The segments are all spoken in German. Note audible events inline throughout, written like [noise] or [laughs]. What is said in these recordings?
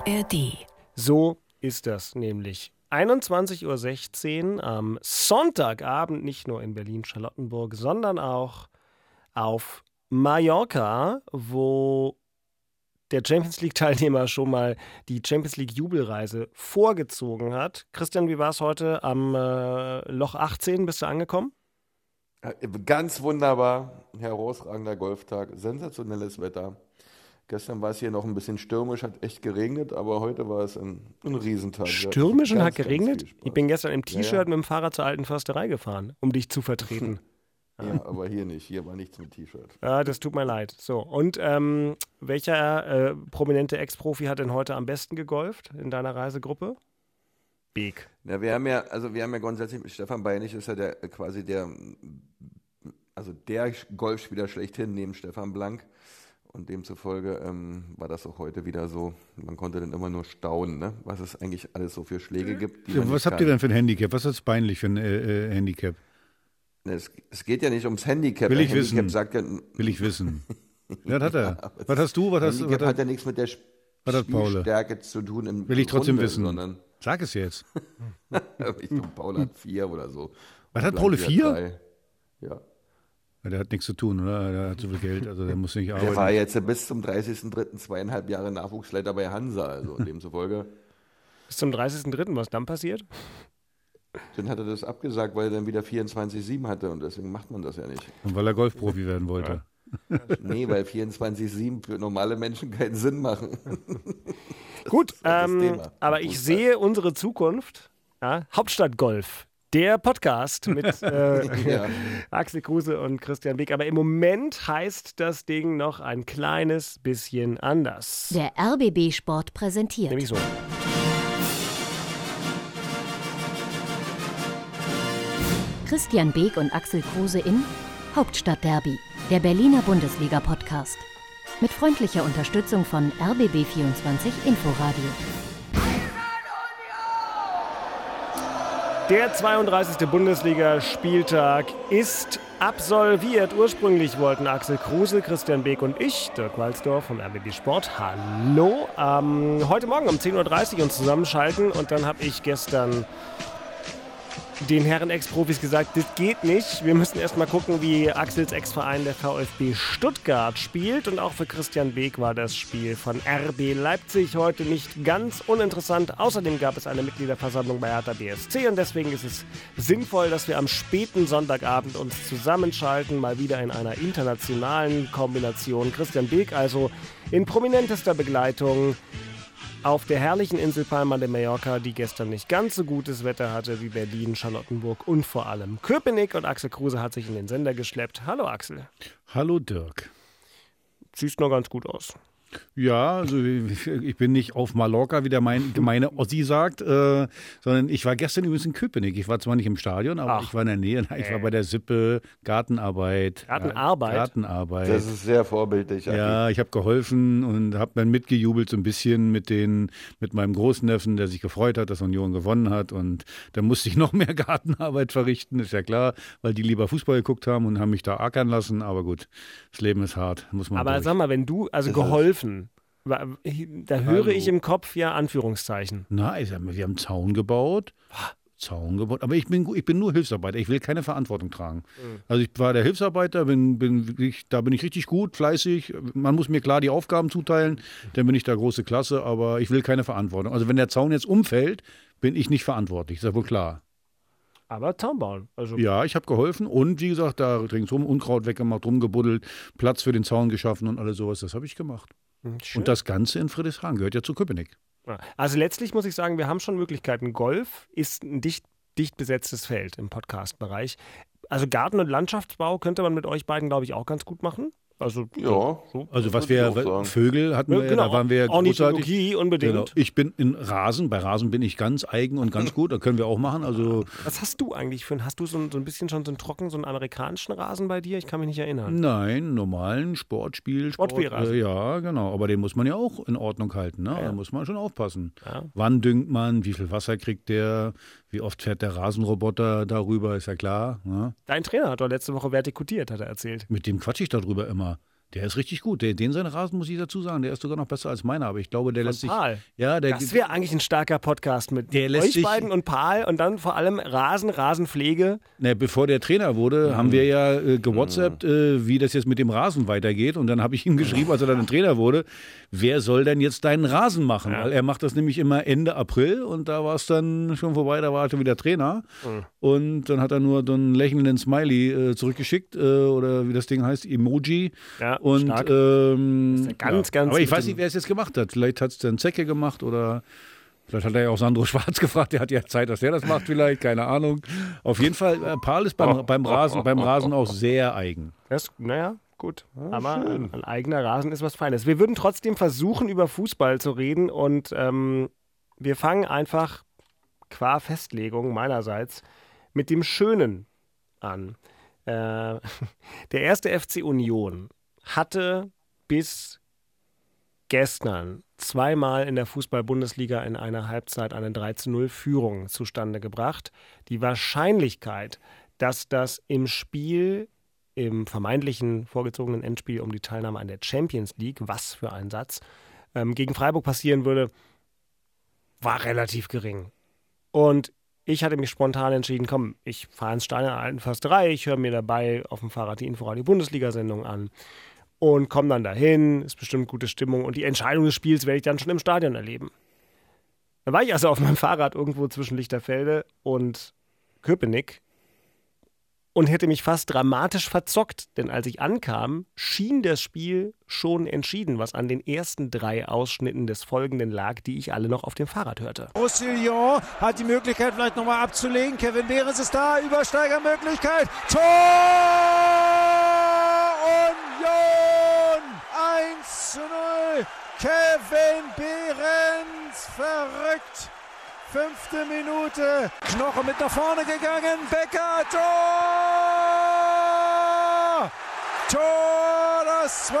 ARD. So ist das nämlich. 21.16 Uhr am Sonntagabend, nicht nur in Berlin-Charlottenburg, sondern auch auf Mallorca, wo der Champions League-Teilnehmer schon mal die Champions League-Jubelreise vorgezogen hat. Christian, wie war es heute am äh, Loch 18? Bist du angekommen? Ganz wunderbar, herausragender Golftag, sensationelles Wetter. Gestern war es hier noch ein bisschen stürmisch, hat echt geregnet, aber heute war es ein, ein Riesentag. Stürmisch und hat geregnet? Ich bin gestern im T-Shirt Ja, ja. mit dem Fahrrad zur alten Försterei gefahren, um dich zu vertreten. [laughs] Ja, aber hier nicht. Hier war nichts mit T-Shirt. Ja, das tut mir leid. So, und ähm, welcher äh, prominente Ex-Profi hat denn heute am besten gegolft in deiner Reisegruppe? Beek. Ja, wir haben ja, also wir haben ja grundsätzlich mit Stefan Beinig ist ja der quasi der, also der Golfspieler schlechthin neben Stefan Blank. Und demzufolge ähm, war das auch heute wieder so. Man konnte dann immer nur staunen, ne? was es eigentlich alles so für Schläge gibt. Die Ja, was habt ihr kann. denn für ein Handicap? Was ist das peinlich für ein äh, äh, Handicap? Es, es geht ja nicht ums Handicap. Will ich Handicap wissen. sagt ja, Will ich wissen. [laughs] ja, das hat er. Was hast du? Was hast, was Handicap hat hat, ja nichts mit der Sp- was hat Paul? Spielstärke zu tun im Will ich trotzdem Grunde, wissen. sondern Sag es jetzt. [laughs] ich glaube, Paul hat vier oder so. Was hat Paul, vier? drei. Ja. Ja, Der hat nichts zu tun, oder? Der hat so viel Geld, also der muss nicht Der arbeiten. war jetzt bis zum 30.03. zweieinhalb Jahre Nachwuchsleiter bei Hansa. Also demzufolge, Bis zum 30.03. Was dann passiert? dann hat er das abgesagt, weil er dann wieder 24-7 hatte und deswegen macht man das ja nicht. Und weil er Golfprofi werden wollte. Nee, weil 24-7 für normale Menschen keinen Sinn machen. Gut, ähm, aber ich sehe unsere Zukunft. Ja, Hauptstadtgolf. Der Podcast mit [laughs] äh, Ja. Axel Kruse und Christian Beek. Aber im Moment heißt das Ding noch ein kleines bisschen anders. Der RBB Sport präsentiert. Nämlich so. Christian Beek und Axel Kruse in Hauptstadtderby, der Berliner Bundesliga-Podcast. Mit freundlicher Unterstützung von RBB24 Inforadio. Der 32. Bundesliga-Spieltag ist absolviert. Ursprünglich wollten Axel Kruse, Christian Beek und ich, Dirk Walzdorf vom RBB Sport, hallo, ähm, heute Morgen um 10.30 Uhr uns zusammenschalten. Und dann habe ich gestern den Herren Ex-Profis gesagt, das geht nicht. Wir müssen erst mal gucken, wie Axels Ex-Verein, der VfB Stuttgart, spielt. Und auch für Christian Beek war das Spiel von RB Leipzig heute nicht ganz uninteressant. Außerdem gab es eine Mitgliederversammlung bei Hertha BSC und deswegen ist es sinnvoll, dass wir am späten Sonntagabend uns zusammenschalten, mal wieder in einer internationalen Kombination. Christian Beek also in prominentester Begleitung auf der herrlichen Insel Palma de Mallorca, die gestern nicht ganz so gutes Wetter hatte wie Berlin, Charlottenburg und vor allem Köpenick. Und Axel Kruse hat sich in den Sender geschleppt. Hallo Axel. Hallo Dirk. Siehst noch ganz gut aus. Ja, also ich bin nicht auf Mallorca, wie der mein, gemeine Ossi sagt, äh, sondern ich war gestern übrigens in Köpenick. Ich war zwar nicht im Stadion, aber Ach. ich war in der Nähe. Ich war bei der Sippe, Gartenarbeit. Gartenarbeit? Gartenarbeit. Das ist sehr vorbildlich. Ja, ich habe geholfen und habe dann mitgejubelt so ein bisschen mit den mit meinem Großneffen, der sich gefreut hat, dass Union gewonnen hat und da musste ich [laughs] noch mehr Gartenarbeit verrichten, ist ja klar, weil die lieber Fußball geguckt haben und haben mich da ackern lassen, aber gut, das Leben ist hart, muss man Aber durch. sag mal, wenn du, also geholfen, wa- da höre Hallo. ich im Kopf ja Anführungszeichen. Na, ich sag mal, wir haben einen Zaun gebaut. Zaun gebaut. Aber ich bin, ich bin nur Hilfsarbeiter. Ich will keine Verantwortung tragen. Also ich war der Hilfsarbeiter, bin, bin wirklich, da bin ich richtig gut, fleißig. Man muss mir klar die Aufgaben zuteilen, dann bin ich da große Klasse, aber ich will keine Verantwortung. Also wenn der Zaun jetzt umfällt, bin ich nicht verantwortlich, ist ja wohl klar. Aber Zaun bauen. Also Ja, ich habe geholfen und wie gesagt, da ringsum Unkraut weggemacht, rumgebuddelt, Platz für den Zaun geschaffen und alles sowas. Das habe ich gemacht. Hm, schön. Und das Ganze in Friedrichshagen gehört ja zu Köpenick. Also letztlich muss ich sagen, wir haben schon Möglichkeiten. Golf ist ein dicht, dicht besetztes Feld im Podcast-Bereich. Also Garten- und Landschaftsbau könnte man mit euch beiden, glaube ich, auch ganz gut machen. Also Ja. so. Also was wir. Vögel hatten wir, ja, da waren wir ja großartig. Ornithologie unbedingt. Genau. Ich bin in Rasen, bei Rasen bin ich ganz eigen und ganz gut, da können wir auch machen. Also Was hast du eigentlich für ein, hast du so ein, so ein bisschen schon so einen trocken, so einen amerikanischen Rasen bei dir? Ich kann mich nicht erinnern. nein, normalen Sportspiel. Sport, Sportspielrasen. äh, ja, genau. Aber den muss man ja auch in Ordnung halten. Ne? Ja. Da muss man schon aufpassen. Ja. Wann düngt man, wie viel Wasser kriegt der, wie oft fährt der Rasenroboter darüber, ist ja klar. Ne? Dein Trainer hat doch letzte Woche vertikutiert, hat er erzählt. Mit dem quatsche ich darüber immer. Der ist richtig gut. Den, den sein Rasen, muss ich dazu sagen, der ist sogar noch besser als meiner. Aber ich glaube, der Von lässt sich. Pahl. Ja, der, Das wäre eigentlich ein starker Podcast mit Der lässt euch sich- beiden und Paul und dann vor allem Rasen, Rasenpflege. Ne, bevor der Trainer wurde, haben wir ja äh, gewhatsappt, äh, wie das jetzt mit dem Rasen weitergeht. Und dann habe ich ihm geschrieben, als er dann ein Trainer wurde, wer soll denn jetzt deinen Rasen machen? Weil er macht das nämlich immer Ende April und da war es dann schon vorbei, da war er schon wieder Trainer. Und dann hat er nur so einen lächelnden Smiley äh, zurückgeschickt äh, oder wie das Ding heißt, Emoji. Ja, und stark. ähm, ist ja ganz, ganz Aber ich weiß nicht, wer es jetzt gemacht hat. Vielleicht hat es dann Zecke gemacht oder Vielleicht hat er ja auch Sandro [laughs] Schwarz gefragt, der hat ja Zeit, dass der das macht, vielleicht, keine Ahnung. Auf jeden Fall, äh, Paul ist beim, beim, Rasen, beim Rasen auch sehr eigen. Naja, gut. Aber ein, ein eigener Rasen ist was Feines. Wir würden trotzdem versuchen, über Fußball zu reden und ähm, wir fangen einfach qua Festlegung meinerseits mit dem Schönen an. Äh, [laughs] der erste FC Union hatte bis gestern zweimal in der Fußball-Bundesliga in einer Halbzeit eine 3-0-Führung zustande gebracht. Die Wahrscheinlichkeit, dass das im Spiel, im vermeintlichen vorgezogenen Endspiel um die Teilnahme an der Champions League, was für ein Satz, ähm, gegen Freiburg passieren würde, war relativ gering. Und ich hatte mich spontan entschieden, komm, ich fahre ins Stadion Alten Försterei, ich höre mir dabei auf dem Fahrrad die Inforadio-Bundesliga-Sendung an und komme dann dahin, ist bestimmt gute Stimmung und die Entscheidung des Spiels werde ich dann schon im Stadion erleben. Da war ich also auf meinem Fahrrad irgendwo zwischen Lichterfelde und Köpenick und hätte mich fast dramatisch verzockt, denn als ich ankam, schien das Spiel schon entschieden, was an den ersten drei Ausschnitten des Folgenden lag, die ich alle noch auf dem Fahrrad hörte. Roussillon hat die Möglichkeit, vielleicht nochmal abzulegen. Kevin Behrens ist da, Übersteigermöglichkeit. Tor! Union! 1 zu 0. Kevin Behrens, verrückt. Fünfte Minute. Knoche mit nach vorne gegangen. Becker, Tor! Tor, das 2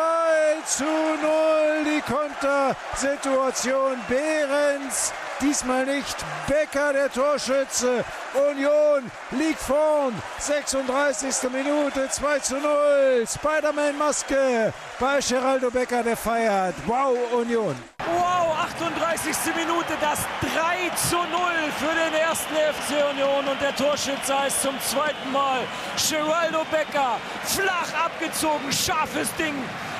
zu 0. Die Kontersituation Behrens. Diesmal nicht Becker, der Torschütze. Union liegt vorn. 36. Minute, 2 zu 0. Spider-Man-Maske bei Geraldo Becker, der feiert. Wow, Union. Wow, 38. Minute, das 3 zu 0 für den ersten FC Union und der Torschütze heißt zum zweiten Mal Geraldo Becker. Flach abgezogen, scharfes Ding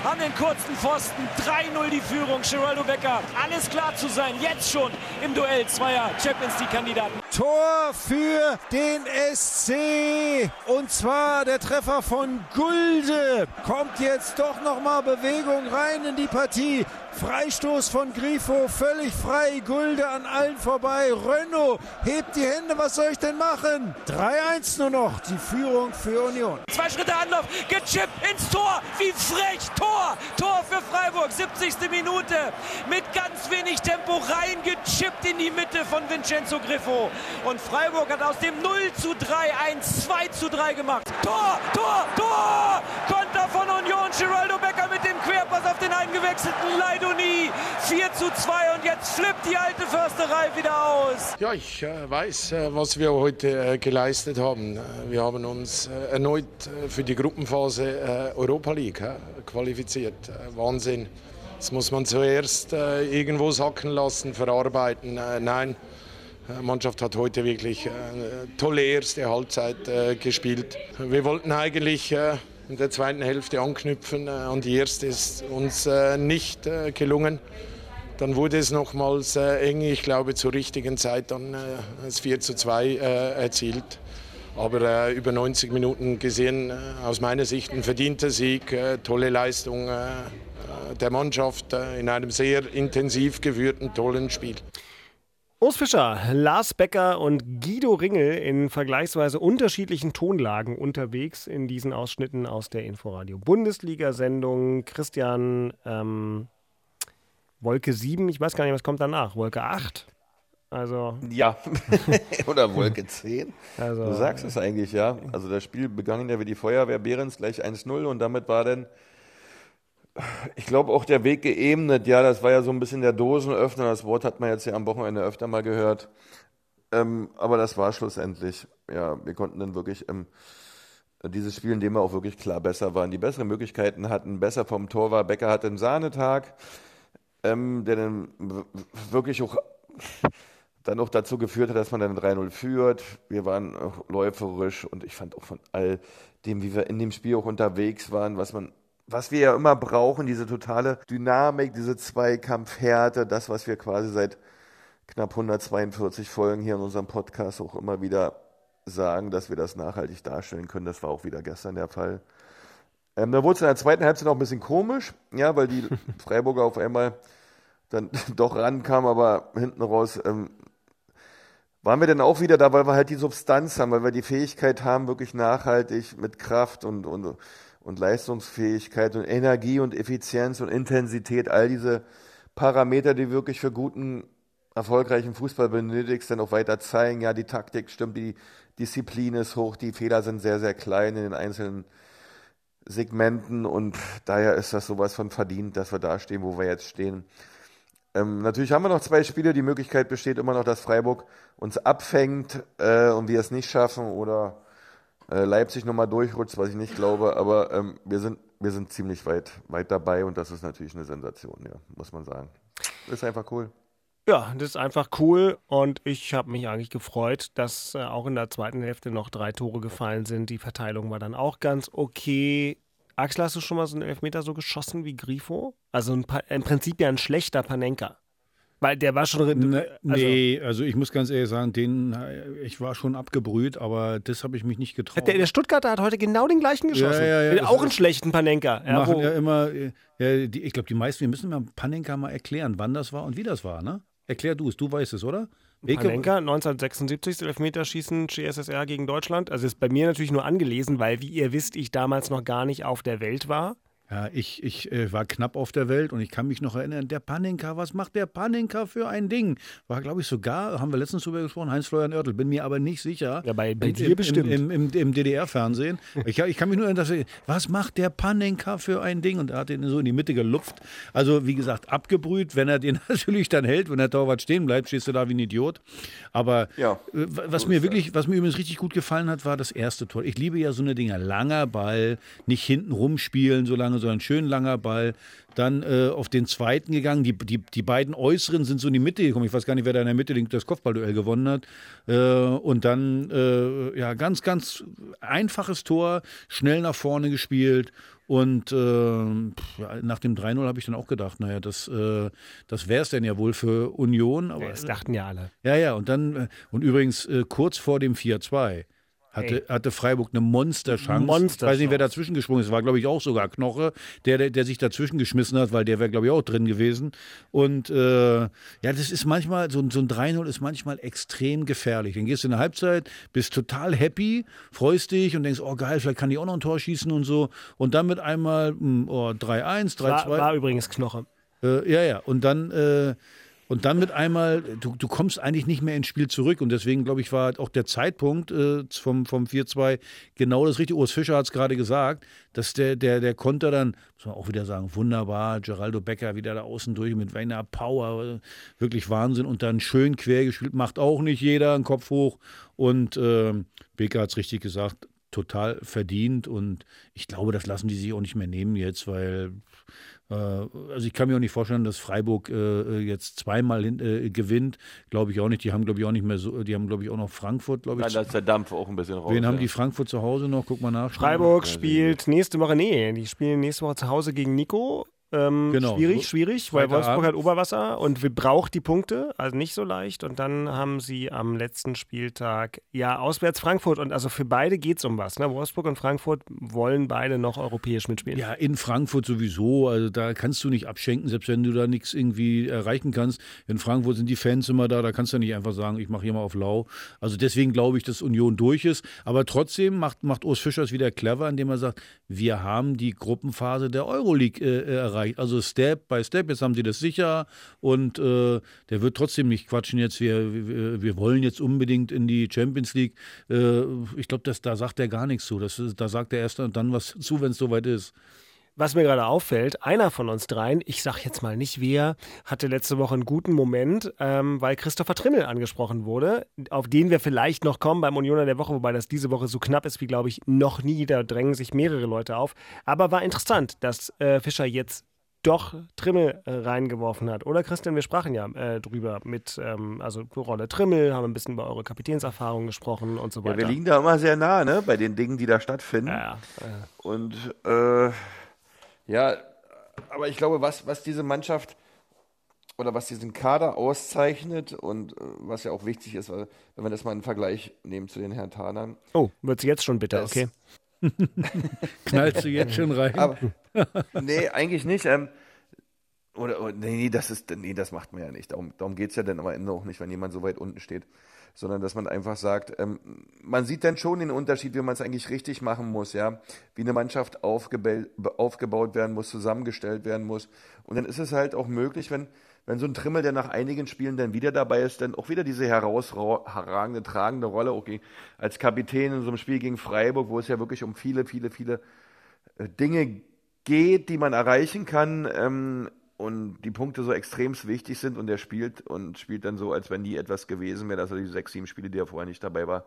an den kurzen Pfosten. 3-0 die Führung, Geraldo Becker. Alles klar zu sein, jetzt schon im Duell zweier Champions League-Kandidaten. Tor für den SC. Und zwar der Treffer von Gulde. Kommt jetzt doch nochmal Bewegung rein in die Partie. Freistoß von Grifo, völlig frei. Gulde an allen vorbei. Renault hebt die Hände. Was soll ich denn machen? 3-1 nur noch. Die Führung für Union. Zwei Schritte Anlauf, gechippt ins Tor. Wie frech, Tor, Tor für Freiburg, 70. Minute. Mit ganz wenig Tempo reingechippt in die Mitte von Vincenzo Griffo. Und Freiburg hat aus dem 0 zu 3 ein 2 zu 3 gemacht. Tor, Tor, Tor! Konter von Union, Geraldo Becker mit dem auf den eingewechselten Leidoni. 4 zu 2 und jetzt flippt die alte Försterei wieder aus. Ja, ich äh, weiß, äh, was wir heute äh, geleistet haben. Wir haben uns erneut für die Gruppenphase Europa League qualifiziert. Wahnsinn. Das muss man zuerst irgendwo sacken lassen, verarbeiten. Nein, die Mannschaft hat heute wirklich eine tolle erste Halbzeit gespielt. Wir wollten eigentlich in der zweiten Hälfte anknüpfen. An die erste ist uns äh, nicht äh, gelungen. Dann wurde es nochmals äh, eng, ich glaube zur richtigen Zeit dann das 4 zu 2 äh, erzielt. Aber über 90 Minuten gesehen, aus meiner Sicht ein verdienter Sieg, tolle Leistung der Mannschaft in einem sehr intensiv geführten, tollen Spiel. Urs Fischer, Lars Becker und Guido Ringel in vergleichsweise unterschiedlichen Tonlagen unterwegs in diesen Ausschnitten aus der Inforadio Bundesliga-Sendung. Christian, ähm, Wolke 7, ich weiß gar nicht, was kommt danach. Wolke 8? Also, Ja, [laughs] oder Wolke 10. Also, du sagst es eigentlich, ja. Also das Spiel begann ja wie die Feuerwehr Behrens gleich 1-0 und damit war dann, ich glaube, auch der Weg geebnet. Ja, das war ja so ein bisschen der Dosenöffner. Das Wort hat man jetzt ja am Wochenende öfter mal gehört. Ähm, aber das war schlussendlich. Ja, wir konnten dann wirklich im dieses Spiel, in dem wir auch wirklich klar besser waren, die besseren Möglichkeiten hatten, besser vom Tor war. Becker hatte einen Sahnetag, ähm, der dann wirklich auch dann auch dazu geführt hat, dass man dann 3-0 führt. Wir waren läuferisch und ich fand auch von all dem, wie wir in dem Spiel auch unterwegs waren, was man was wir ja immer brauchen, diese totale Dynamik, diese Zweikampfhärte, das, was wir quasi seit knapp 142 Folgen hier in unserem Podcast auch immer wieder sagen, dass wir das nachhaltig darstellen können. Das war auch wieder gestern der Fall. Ähm, da wurde es in der zweiten Halbzeit noch ein bisschen komisch, ja, weil die [laughs] Freiburger auf einmal dann [laughs] doch rankamen, aber hinten raus ähm, waren wir dann auch wieder da, weil wir halt die Substanz haben, weil wir die Fähigkeit haben, wirklich nachhaltig mit Kraft und, und, und Leistungsfähigkeit und Energie und Effizienz und Intensität, all diese Parameter, die wirklich für guten, erfolgreichen Fußball benötigst, dann auch weiter zeigen. Ja, die Taktik stimmt, die Disziplin ist hoch, die Fehler sind sehr, sehr klein in den einzelnen Segmenten und daher ist das sowas von verdient, dass wir da stehen, wo wir jetzt stehen. Ähm, natürlich haben wir noch zwei Spiele. Die Möglichkeit besteht immer noch, dass Freiburg uns abfängt äh, und wir es nicht schaffen oder äh, Leipzig nochmal durchrutscht, was ich nicht glaube. Aber ähm, wir, sind, wir sind ziemlich weit, weit dabei und das ist natürlich eine Sensation, ja, muss man sagen. Ist einfach cool. Ja, das ist einfach cool und ich habe mich eigentlich gefreut, dass äh, auch in der zweiten Hälfte noch drei Tore gefallen sind. Die Verteilung war dann auch ganz okay. Axel, hast du schon mal so einen Elfmeter so geschossen wie Grifo? Also ein im Prinzip ja ein schlechter Panenka. Weil der war schon. Ne, also nee, also ich muss ganz ehrlich sagen, den, ich war schon abgebrüht, aber das habe ich mich nicht getraut. Der, der, Stuttgarter hat heute genau den gleichen geschossen. Ja, ja, ja, auch einen schlechten Panenka. Ja, machen ja immer, ja, die, ich glaube, die meisten, wir müssen mal Panenka mal erklären, wann das war und wie das war, ne? Erklär du es, du weißt es, oder? Panenka, 1976, Elfmeterschießen GSSR gegen Deutschland. Also ist bei mir natürlich nur angelesen, weil, wie ihr wisst, ich damals noch gar nicht auf der Welt war. Ja, ich, ich äh, war knapp auf der Welt und ich kann mich noch erinnern, der Panenka, was macht der Panenka für ein Ding? War, glaube ich, sogar, haben wir letztens drüber gesprochen, Heinz-Florian Oertel, bin mir aber nicht sicher. Ja, bei, bei dir bestimmt. Im, im, im DDR-Fernsehen. Ich, ich, kann mich nur erinnern, dass ich, was macht der Panenka für ein Ding? Und er hat ihn so in die Mitte gelupft. Also, wie gesagt, abgebrüht, wenn er den [laughs] natürlich dann hält, wenn der Torwart stehen bleibt, stehst du da wie ein Idiot. Aber ja, äh, was so mir wirklich, was mir übrigens richtig gut gefallen hat, war das erste Tor. Ich liebe ja so eine Dinger. Langer Ball, nicht hinten rumspielen so sondern schön langer Ball. Dann äh, auf den zweiten gegangen. Die, die, die beiden Äußeren sind so in die Mitte gekommen. Ich weiß gar nicht, wer da in der Mitte das Kopfballduell gewonnen hat. Äh, und dann, äh, ja, ganz, ganz einfaches Tor, schnell nach vorne gespielt. Und äh, nach dem 3-0 habe ich dann auch gedacht, naja, das, äh, das wäre es denn ja wohl für Union. Aber, das dachten ja alle. Ja, ja, und dann, äh, und übrigens kurz vor dem 4-2 hatte, hatte Freiburg eine Monsterchance. Monster ich weiß nicht, wer dazwischen gesprungen ist. War, glaube ich, auch sogar Knoche, der, der, der sich dazwischen geschmissen hat, weil der wäre, glaube ich, auch drin gewesen. Und äh, ja, das ist manchmal, so, so ein 3-0 ist manchmal extrem gefährlich. Dann gehst du in der Halbzeit, bist total happy, freust dich und denkst, oh geil, vielleicht kann ich auch noch ein Tor schießen und so. Und dann mit einmal hm, oh, 3-1, 3-2. War, war übrigens Knoche. Äh, ja, ja. Und dann äh, und dann mit einmal, du, du kommst eigentlich nicht mehr ins Spiel zurück. Und deswegen, glaube ich, war auch der Zeitpunkt äh, vom, vom 4-2 genau das Richtige. Urs Fischer hat es gerade gesagt, dass der, der, der Konter dann, muss man auch wieder sagen, wunderbar. Geraldo Becker wieder da außen durch mit einer Power, wirklich Wahnsinn. Und dann schön quer gespielt, macht auch nicht jeder, einen Kopf hoch. Und äh, Becker hat es richtig gesagt, total verdient. Und ich glaube, das lassen die sich auch nicht mehr nehmen jetzt, weil also ich kann mir auch nicht vorstellen, dass Freiburg äh, jetzt zweimal hin, äh, gewinnt. Glaube ich auch nicht. Die haben, glaube ich, auch nicht mehr so, die haben, glaube ich, auch noch Frankfurt, glaube ich. Nein, da ist der Dampf auch ein bisschen raus. Wen ja. haben die Frankfurt zu Hause noch? Guck mal nach. Freiburg spielt nächste Woche, nee, die spielen nächste Woche zu Hause gegen Nico. Ähm, genau. Schwierig, schwierig, weil Wolfsburg Abend. hat Oberwasser und wir braucht die Punkte, also nicht so leicht. Und dann haben sie am letzten Spieltag ja auswärts Frankfurt und also für beide geht es um was. Ne? Wolfsburg und Frankfurt wollen beide noch europäisch mitspielen. Ja, in Frankfurt sowieso. Also da kannst du nicht abschenken, selbst wenn du da nichts irgendwie erreichen kannst. In Frankfurt sind die Fans immer da, da kannst du nicht einfach sagen, ich mache hier mal auf lau. Also deswegen glaube ich, dass Union durch ist. Aber trotzdem macht, macht Urs Fischer es wieder clever, indem er sagt, wir haben die Gruppenphase der Euroleague äh, erreicht erreicht. Also Step by Step, jetzt haben sie das sicher und äh, der wird trotzdem nicht quatschen jetzt, wir, wir, wollen jetzt unbedingt in die Champions League. Äh, ich glaube, da sagt er gar nichts zu. Das, da sagt er erst dann was zu, wenn es soweit ist. was mir gerade auffällt, einer von uns dreien, ich sag jetzt mal nicht wer, hatte letzte Woche einen guten Moment, ähm, weil Christopher Trimmel angesprochen wurde, auf den wir vielleicht noch kommen beim Unioner der Woche, wobei das diese Woche so knapp ist wie, glaube ich, noch nie. Da drängen sich mehrere Leute auf. Aber war interessant, dass äh, Fischer jetzt doch Trimmel äh, reingeworfen hat. Oder Christian, wir sprachen ja äh, drüber mit, ähm, also Rolle Trimmel, haben ein bisschen über eure Kapitänserfahrungen gesprochen und so weiter. Ja, wir liegen da immer sehr nah, ne, bei den Dingen, die da stattfinden. Ja, ja. Und äh, ja, aber ich glaube, was, was diese Mannschaft oder was diesen Kader auszeichnet und äh, was ja auch wichtig ist, wenn wir das mal einen Vergleich nehmen zu den Herrn Tanern. Oh, wird es jetzt schon bitter, okay. [laughs] Knallst du jetzt schon rein? Aber, nee, eigentlich nicht. Ähm, oder, oder nee, das ist, nee, das macht man ja nicht. Darum, darum geht es ja dann am Ende auch nicht, wenn jemand so weit unten steht. Sondern dass man einfach sagt, ähm, man sieht dann schon den Unterschied, wie man es eigentlich richtig machen muss, ja. Wie eine Mannschaft aufgebaut werden muss, zusammengestellt werden muss. Und dann ist es halt auch möglich, wenn, wenn so ein Trimmel, der nach einigen Spielen dann wieder dabei ist, dann auch wieder diese herausragende, tragende Rolle, okay, als Kapitän in so einem Spiel gegen Freiburg, wo es ja wirklich um viele, viele, viele äh, Dinge geht, die man erreichen kann ähm, und die Punkte so extremst wichtig sind und er spielt und spielt dann so, als wenn nie etwas gewesen wäre, dass er die sechs, sieben Spiele, die er vorher nicht dabei war,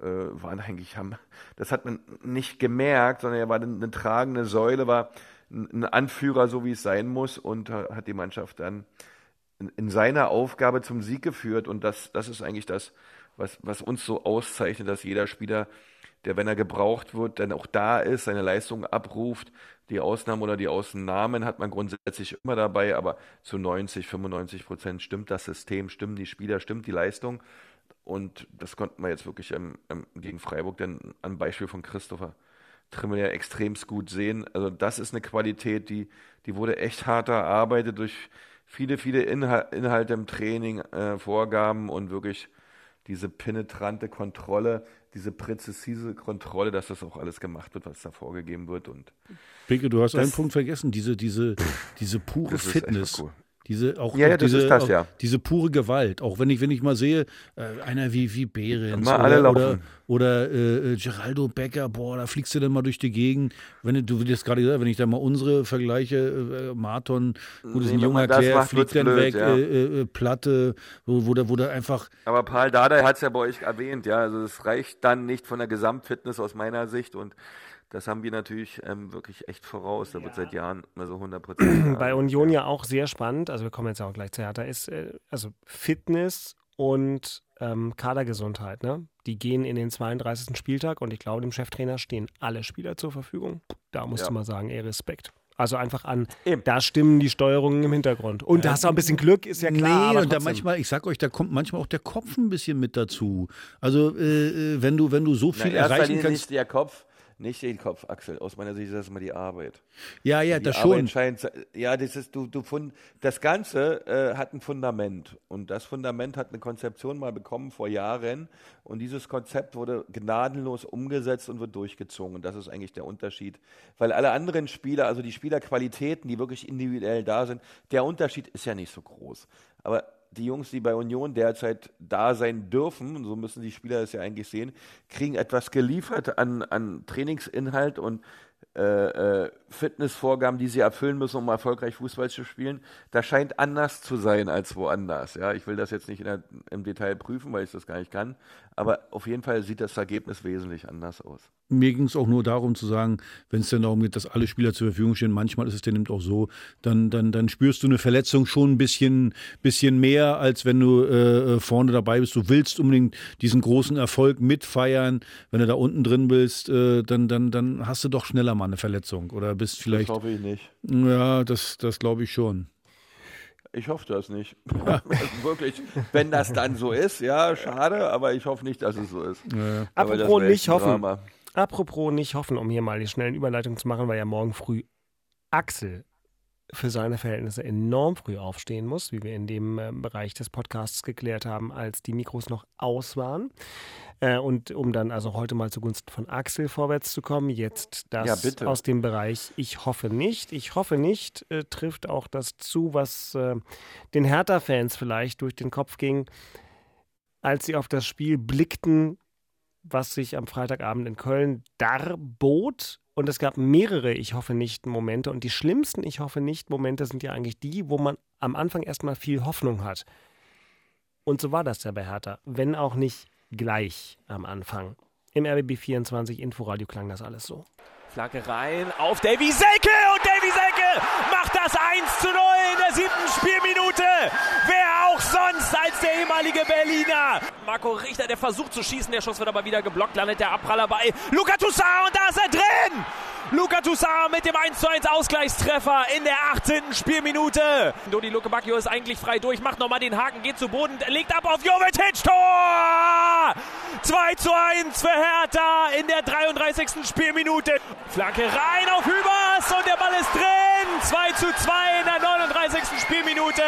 äh, waren eigentlich haben. Das hat man nicht gemerkt, sondern er war eine, eine tragende Säule, war ein, Anführer, so wie es sein muss und hat die Mannschaft dann in, in seiner Aufgabe zum Sieg geführt und das, das ist eigentlich das, was, was uns so auszeichnet, dass jeder Spieler, der, wenn er gebraucht wird, dann auch da ist, seine Leistung abruft. Die Ausnahmen oder die Ausnahmen hat man grundsätzlich immer dabei, aber zu 90, 95 Prozent stimmt das System, stimmen die Spieler, stimmt die Leistung. Und das konnten wir jetzt wirklich ähm, ähm, gegen Freiburg dann am Beispiel von Christopher Trimmel ja extremst gut sehen. Also das ist eine Qualität, die, die wurde echt hart erarbeitet durch viele, viele Inhal Inhalte im Training, äh, Vorgaben und wirklich diese penetrante Kontrolle, diese präzise Kontrolle, dass das auch alles gemacht wird, was da vorgegeben wird. Und Beke, du hast Das- einen Punkt vergessen, diese, diese, diese pure Fitness. cool. Diese, auch, Ja, ja, auch das diese, das, auch ja. diese pure Gewalt. Auch wenn ich, wenn ich mal sehe, äh, einer wie, wie Behrens oder, oder, oder äh, äh, Geraldo Becker, boah, da fliegst du dann mal durch die Gegend. Wenn du, jetzt gerade gesagt, wenn ich da mal unsere vergleiche, äh, Marton, gut, ist Nee, ein wenn junger das Kerl, fliegt dann blöd, weg, ja. äh, äh, Platte, wo, wo, der, wo der einfach Aber Paul Dardai hat es ja bei euch erwähnt, ja, also es reicht dann nicht von der Gesamtfitness aus meiner Sicht und das haben wir natürlich ähm, wirklich echt voraus. Da wird seit Jahren immer so 100 Prozent. Bei Union ja auch sehr spannend, also wir kommen jetzt auch gleich zu Hertha, ist äh, also Fitness und ähm, Kadergesundheit. Ne? Die gehen in den 32. Spieltag und ich glaube, dem Cheftrainer stehen alle Spieler zur Verfügung. Da musst Ja. du mal sagen, ey, Respekt. Also einfach an, Eben. da stimmen die Steuerungen im Hintergrund. Und da hast du auch ein bisschen Glück, ist ja klar. nee, aber und da manchmal, ich sag euch, da kommt manchmal auch der Kopf ein bisschen mit dazu. Also, äh, äh, wenn du, wenn du so Na, viel erster erreichen kannst. nicht der Kopf, nicht den Kopf, Axel. Aus meiner Sicht ist das immer die Arbeit. Ja, ja, die das Arbeit schon. scheint, ja, das ist, du, du fund, das Ganze äh, hat ein Fundament und das Fundament hat eine Konzeption mal bekommen vor Jahren und dieses Konzept wurde gnadenlos umgesetzt und wird durchgezogen und das ist eigentlich der Unterschied, weil alle anderen Spieler, also die Spielerqualitäten, die wirklich individuell da sind, der Unterschied ist ja nicht so groß, aber die Jungs, die bei Union derzeit da sein dürfen, so müssen die Spieler es ja eigentlich sehen, kriegen etwas geliefert an, an Trainingsinhalt und äh, äh, Fitnessvorgaben, die sie erfüllen müssen, um erfolgreich Fußball zu spielen. Das scheint anders zu sein als woanders. Ja, ich will das jetzt nicht der, im Detail prüfen, weil ich das gar nicht kann. Aber auf jeden Fall sieht das Ergebnis wesentlich anders aus. Mir ging es auch nur darum zu sagen, wenn es dann darum geht, dass alle Spieler zur Verfügung stehen, manchmal ist es dann eben auch so, dann, dann, dann spürst du eine Verletzung schon ein bisschen, bisschen mehr, als wenn du äh, vorne dabei bist. Du willst unbedingt diesen großen Erfolg mitfeiern. Wenn du da unten drin bist, äh, dann, dann, dann hast du doch schneller mal eine Verletzung oder bist vielleicht. Das hoffe ich nicht. Ja, das, das glaube ich schon. Ich hoffe das nicht. [laughs] Also Wirklich, wenn das dann so ist, ja, schade, aber ich hoffe nicht, dass es so ist. Aber das Apropos nicht hoffen. Drama. Apropos nicht hoffen, um hier mal die schnellen Überleitung zu machen, weil ja morgen früh Axel für seine Verhältnisse enorm früh aufstehen muss, wie wir in dem äh, Bereich des Podcasts geklärt haben, als die Mikros noch aus waren. Äh, und um dann also heute mal zugunsten von Axel vorwärts zu kommen, jetzt das Ja, aus dem Bereich Ich hoffe nicht. Ich hoffe nicht äh, trifft auch das zu, was äh, den Hertha-Fans vielleicht durch den Kopf ging, als sie auf das Spiel blickten, was sich am Freitagabend in Köln darbot. Und es gab mehrere Ich hoffe nicht Momente. Und die schlimmsten Ich hoffe nicht Momente sind ja eigentlich die, wo man am Anfang erstmal viel Hoffnung hat. Und so war das ja bei Hertha. Wenn auch nicht gleich am Anfang. Im RBB 24 Inforadio klang das alles so. Flagge rein auf Davy Selke und Selke macht das 1 zu 0 in der siebten Spielminute. Wer auch sonst als der ehemalige Berliner. Marco Richter, der versucht zu schießen, der Schuss wird aber wieder geblockt, landet der Abpraller bei Luca Toussaint und da ist er drin. Luca Toussaint mit dem 1 zu 1 Ausgleichstreffer in der 18. Spielminute. Dodi Luke Bacchio ist eigentlich frei durch, macht nochmal den Haken, geht zu Boden, legt ab auf Jovetic, Tor! 2 zu 1 für Hertha in der 33. Spielminute. Flanke rein auf Hübers und der Ball ist drin. 2 zu 2 in der 39. Spielminute.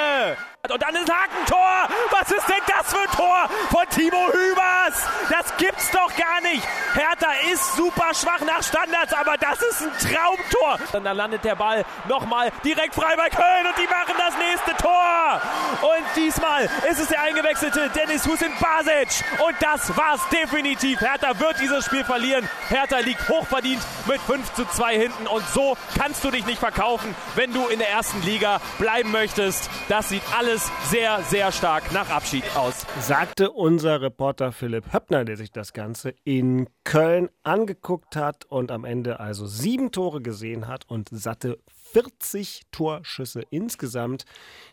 Und dann ist Hakentor. Was ist denn das für ein Tor von Timo Hübers? Das gibt's doch gar nicht. Hertha ist super schwach nach Standards, aber das ist ein Traumtor. Und dann landet der Ball nochmal direkt frei bei Köln und die machen das nächste Tor. Und diesmal ist es der eingewechselte Dennis Husin Basic. Und das war's definitiv. Hertha wird dieses Spiel verlieren. Hertha liegt hochverdient mit 5 zu 2 hinten. Und so kannst du dich nicht verkaufen, wenn du in der ersten Liga bleiben möchtest. Das sieht alles alles sehr, sehr stark nach Abschied aus. Sagte unser Reporter Philipp Höppner, der sich das Ganze in Köln angeguckt hat und am Ende also sieben Tore gesehen hat und satte 40 Torschüsse insgesamt.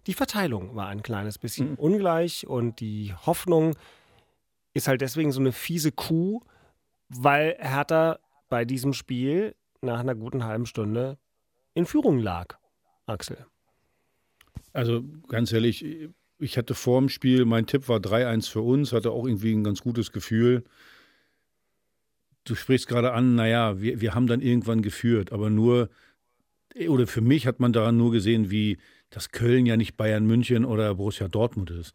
Die Verteilung war ein kleines bisschen mhm. ungleich und die Hoffnung ist halt deswegen so eine fiese Kuh, weil Hertha bei diesem Spiel nach einer guten halben Stunde in Führung lag. Axel. Also ganz ehrlich, ich hatte vor dem Spiel, mein Tipp war 3-1 für uns, hatte auch irgendwie ein ganz gutes Gefühl. Du sprichst gerade an, naja, wir, wir haben dann irgendwann geführt, aber nur, oder für mich hat man daran nur gesehen, wie das Köln ja nicht Bayern München oder Borussia Dortmund ist.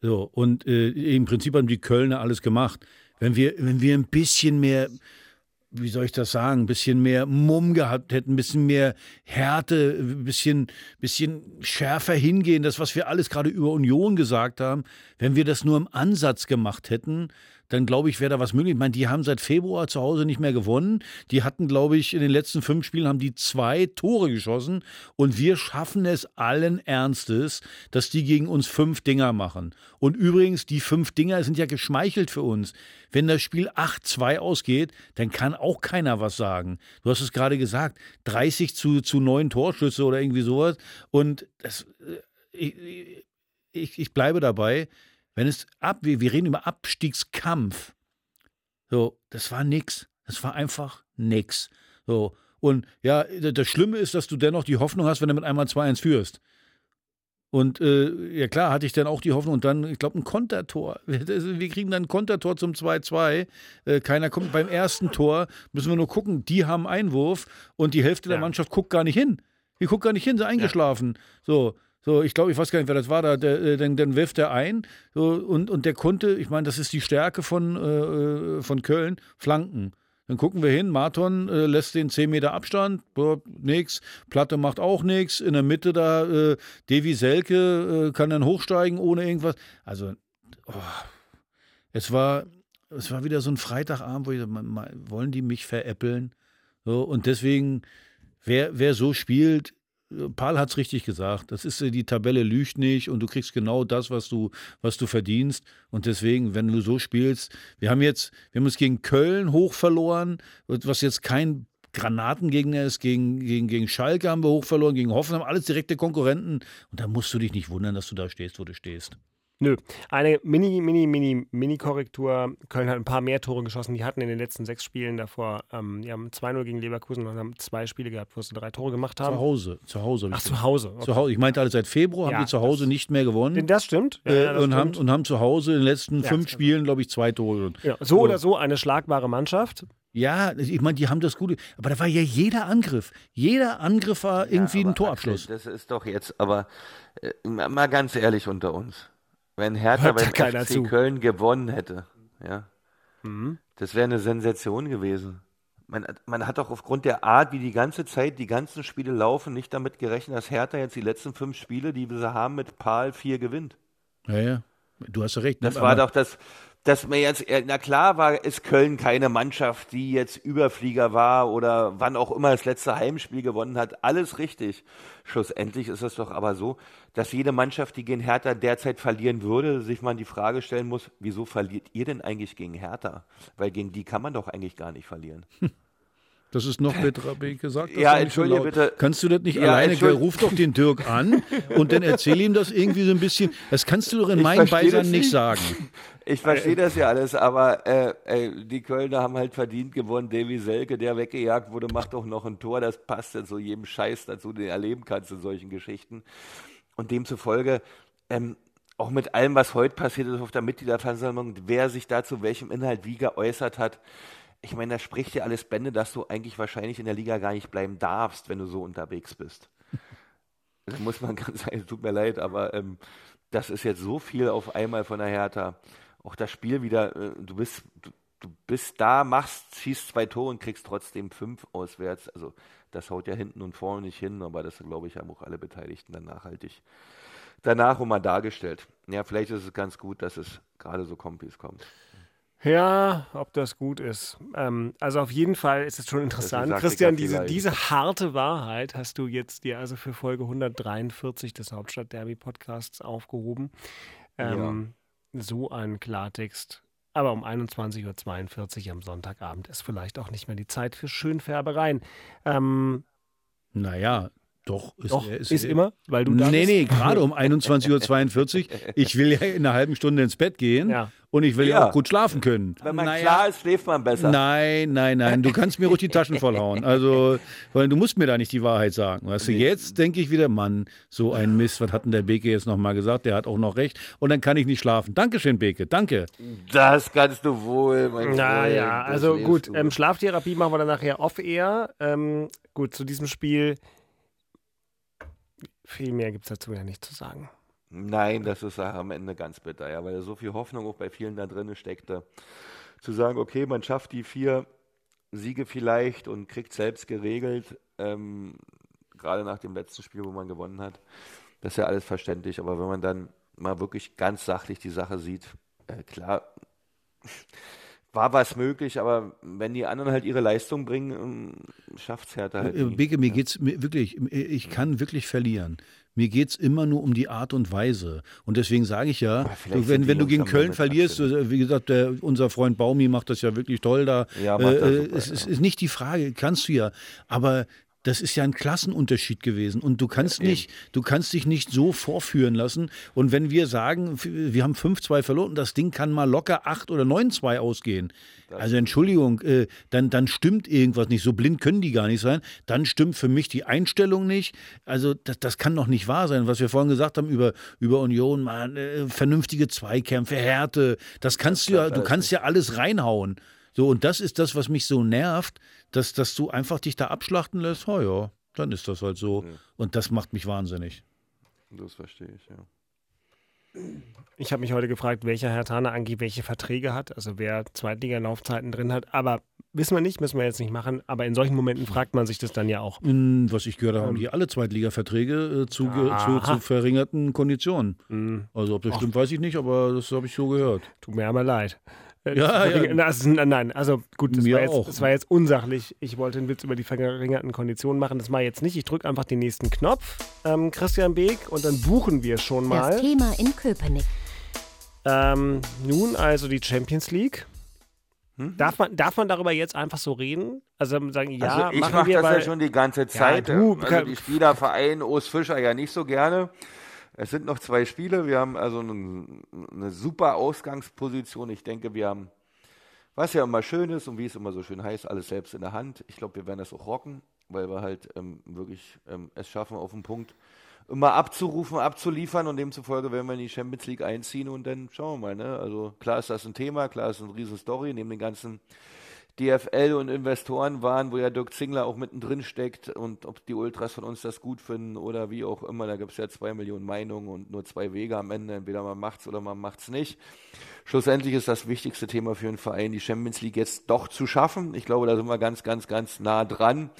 So, und äh, im Prinzip haben die Kölner alles gemacht. Wenn wir, wenn wir ein bisschen mehr wie soll ich das sagen, ein bisschen mehr Mumm gehabt hätten, ein bisschen mehr Härte, ein bisschen, bisschen schärfer hingehen, das, was wir alles gerade über Union gesagt haben, wenn wir das nur im Ansatz gemacht hätten, dann glaube ich, wäre da was möglich. Ich meine, die haben seit Februar zu Hause nicht mehr gewonnen. Die hatten, glaube ich, in den letzten fünf Spielen haben die zwei Tore geschossen und wir schaffen es allen Ernstes, dass die gegen uns fünf Dinger machen. Und übrigens, die fünf Dinger sind ja geschmeichelt für uns. Wenn das Spiel 8-2 ausgeht, dann kann auch keiner was sagen. Du hast es gerade gesagt, 30 zu, zu 9 Torschüsse oder irgendwie sowas. Und das, äh, ich, ich, ich bleibe dabei wenn es ab, wir, wir reden über Abstiegskampf. So, das war nix. Das war einfach nix. So. Und ja, das Schlimme ist, dass du dennoch die Hoffnung hast, wenn du mit einmal 2-1 führst. Und äh, ja klar, hatte ich dann auch die Hoffnung und dann, ich glaube, ein Kontertor. [laughs] Wir kriegen dann ein Kontertor zum 2-2. Äh, keiner kommt beim ersten Tor, müssen wir nur gucken, die haben Einwurf und die Hälfte ja. der Mannschaft guckt gar nicht hin. Die guckt gar nicht hin, sind eingeschlafen. Ja. So, so, ich glaube, ich weiß gar nicht, wer das war, da, der, äh, dann, dann wirft er ein so, und, und der konnte, ich meine, das ist die Stärke von, äh, von Köln, Flanken. Dann gucken wir hin, Marton äh, lässt den 10 Meter Abstand, boah, nix, Platte macht auch nichts, in der Mitte da äh, Devi Selke äh, kann dann hochsteigen ohne irgendwas. Also, oh, es war, es war wieder so ein Freitagabend, wo ich wollen die mich veräppeln? So, und deswegen, wer, wer so spielt, Paul hat es richtig gesagt. Das ist die Tabelle lügt nicht und du kriegst genau das, was du, was du verdienst. Und deswegen, wenn du so spielst, wir haben jetzt, wir haben uns gegen Köln hoch verloren, was jetzt kein Granatengegner ist, gegen, gegen, gegen Schalke haben wir hoch verloren, gegen Hoffenheim, alles direkte Konkurrenten. Und da musst du dich nicht wundern, dass du da stehst, wo du stehst. Nö. Eine Mini, Mini, Mini, Mini-Korrektur. Köln hat ein paar mehr Tore geschossen. Die hatten in den letzten sechs Spielen davor, ähm, die haben 2-0 gegen Leverkusen und haben zwei Spiele gehabt, wo sie drei Tore gemacht haben. Zu Hause. Zu Hause. Ach, zu Hause. Okay. zu Hause. Ich meinte, alle seit Februar ja, haben die zu Hause nicht mehr gewonnen. Das stimmt. Ja, äh, das und, stimmt. Haben, und haben zu Hause in den letzten ja, fünf Spielen, glaube ich, zwei Tore. Ja, so oder so eine schlagbare Mannschaft. Ja, ich meine, die haben das Gute. Aber da war ja jeder Angriff. Jeder Angriff war irgendwie ein Torabschluss. Axel, das ist doch jetzt, aber äh, mal ganz ehrlich unter uns. Wenn Hertha beim FC zu. Köln gewonnen hätte, ja, mhm. das wäre eine Sensation gewesen. Man, man, hat doch aufgrund der Art, wie die ganze Zeit die ganzen Spiele laufen, nicht damit gerechnet, dass Hertha jetzt die letzten fünf Spiele, die wir haben, mit Pal vier gewinnt. Ja, ja. Du hast ja recht. Ne? Das war doch das, dass man jetzt, na klar war, ist Köln keine Mannschaft, die jetzt Überflieger war oder wann auch immer das letzte Heimspiel gewonnen hat. Alles richtig. Schlussendlich ist es doch aber so, dass jede Mannschaft, die gegen Hertha derzeit verlieren würde, sich mal die Frage stellen muss, wieso verliert ihr denn eigentlich gegen Hertha? Weil gegen die kann man doch eigentlich gar nicht verlieren. [laughs] Das ist noch Petra B. gesagt. Ja, entschuldige bitte. Kannst du das nicht Ja, alleine? Ruf doch den Dirk an [laughs] und dann erzähl ihm das irgendwie so ein bisschen. Das kannst du doch in Ich meinem Beisein nicht sagen. Ich verstehe das ja alles, aber äh, äh, die Kölner haben halt verdient gewonnen. Davy Selke, der weggejagt wurde, macht auch noch ein Tor. Das passt ja so jedem Scheiß dazu, den du erleben kannst in solchen Geschichten. Und demzufolge, ähm, auch mit allem, was heute passiert ist auf der Mitgliederversammlung, wer sich dazu welchem Inhalt wie geäußert hat, ich meine, da spricht ja alles Bände, dass du eigentlich wahrscheinlich in der Liga gar nicht bleiben darfst, wenn du so unterwegs bist. [laughs] Das muss man [laughs] ganz sagen, es tut mir leid, aber ähm, das ist jetzt so viel auf einmal von der Hertha. Auch das Spiel wieder, äh, du bist, du, du bist da, machst, schießt zwei Tore und kriegst trotzdem fünf auswärts. Also das haut ja hinten und vorne nicht hin, aber das, glaube ich, haben auch alle Beteiligten dann nachhaltig danach immer dargestellt. Ja, vielleicht ist es ganz gut, dass es gerade so kommt, wie es kommt. Ja, ob das gut ist. Ähm, also auf jeden Fall ist es schon interessant. sagt Christian, diese, diese harte Wahrheit hast du jetzt dir also für Folge 143 des Hauptstadt-Derby-Podcasts aufgehoben. Ähm, So ein Klartext. Aber um 21.42 Uhr am Sonntagabend ist vielleicht auch nicht mehr die Zeit für Schönfärbereien. Ähm, Naja, doch. Ist, doch, er- ist, immer, weil du da Nee, bist. nee, gerade um [laughs] 21.42 Uhr. Ich will ja in einer halben Stunde ins Bett gehen Ja. Und ich will ja. Ja. auch gut schlafen können. Wenn man Naja, klar ist, schläft man besser. Nein, nein, nein. Du kannst mir ruhig die Taschen vollhauen. Also, weil du musst mir da nicht die Wahrheit sagen. Weißt du, jetzt denke ich wieder, Mann, so ein Mist. Was hat denn der Beke jetzt nochmal gesagt? Der hat auch noch recht. Und dann kann ich nicht schlafen. Dankeschön, Beke. Danke. Das kannst du wohl, mein Naja, Freund, also gut, ähm, Schlaftherapie machen wir dann nachher off-air. Ähm, gut, zu diesem Spiel viel mehr gibt es dazu ja nicht zu sagen. Nein, das ist am Ende ganz bitter, ja, weil da so viel Hoffnung auch bei vielen da drin steckte. Zu sagen, okay, man schafft die vier Siege vielleicht und kriegt selbst geregelt, ähm, gerade nach dem letzten Spiel, wo man gewonnen hat. Das ist ja alles verständlich, aber wenn man dann mal wirklich ganz sachlich die Sache sieht, äh, klar, [laughs] war was möglich, aber wenn die anderen halt ihre Leistung bringen, ähm, schafft's Hertha halt Äh, nie. Beke, mir geht's mir wirklich, ich kann wirklich verlieren. Mir geht's immer nur um die Art und Weise. Und deswegen sage ich ja, du, wenn, wenn du gegen Köln verlierst, aktuell. äh, wie gesagt, der, unser Freund Baumi macht das ja wirklich toll da. Ja, er äh, super, es, es ja. ist nicht die Frage, kannst du ja. Aber das ist ja ein Klassenunterschied gewesen. Und du kannst nicht, du kannst dich nicht so vorführen lassen. Und wenn wir sagen, wir haben 5-2 verloren, das Ding kann mal locker 8 oder 9-2 ausgehen. Also Entschuldigung, äh, dann, dann stimmt irgendwas nicht. So blind können die gar nicht sein. Dann stimmt für mich die Einstellung nicht. Also das, das kann doch nicht wahr sein, was wir vorhin gesagt haben über, über Union, man, äh, vernünftige Zweikämpfe, Härte. Das kannst du ja, du kannst ja alles reinhauen. So, und das ist das, was mich so nervt, dass, dass du einfach dich da abschlachten lässt. Oh ja, dann ist das halt so. Und das macht mich wahnsinnig. Das verstehe ich, ja. Ich habe mich heute gefragt, welcher Herr Tana angeblich welche Verträge hat, also wer Zweitliga-Laufzeiten drin hat. Aber wissen wir nicht, müssen wir jetzt nicht machen. Aber in solchen Momenten fragt man sich das dann ja auch. Was ich gehört habe, haben die alle Zweitliga-Verträge äh, zu, zu, zu verringerten Konditionen. Hm, Also ob das stimmt, weiß ich nicht, aber das habe ich so gehört. tut mir aber leid. Äh, Ja, das- ja. Na, also, nein, also gut, das Mir war, jetzt, auch. das war jetzt unsachlich. Ich wollte einen Witz über die verringerten Konditionen machen. Das mache ich jetzt nicht. Ich drücke einfach den nächsten Knopf, ähm, Christian Beek, und dann buchen wir es schon Das mal. Thema in Köpenick. Ähm, nun also die Champions League. Hm? Darf man, darf man darüber jetzt einfach so reden? Also sagen, ja, also ich machen mache wir, das weil ja schon die ganze Zeit. du also die Spieler vereinen Urs Fischer ja nicht so gerne. Es sind noch zwei Spiele. Wir haben also eine, super Ausgangsposition. Ich denke, wir haben, was ja immer schön ist und wie es immer so schön heißt, alles selbst in der Hand. Ich glaube, wir werden das auch rocken, weil wir halt ähm, wirklich ähm, es schaffen, auf den Punkt immer abzurufen, abzuliefern und demzufolge werden wir in die Champions League einziehen und dann schauen wir mal. Ne? Also klar ist das ein Thema, klar ist eine riesen Story, neben den ganzen DFL und Investoren waren, wo ja Dirk Zingler auch mittendrin steckt und ob die Ultras von uns das gut finden oder wie auch immer, da gibt es ja zwei Millionen Meinungen und nur zwei Wege am Ende, entweder man macht's oder man macht's nicht. Schlussendlich ist das wichtigste Thema für einen Verein, die Champions League jetzt doch zu schaffen. Ich glaube, da sind wir ganz, ganz, ganz nah dran.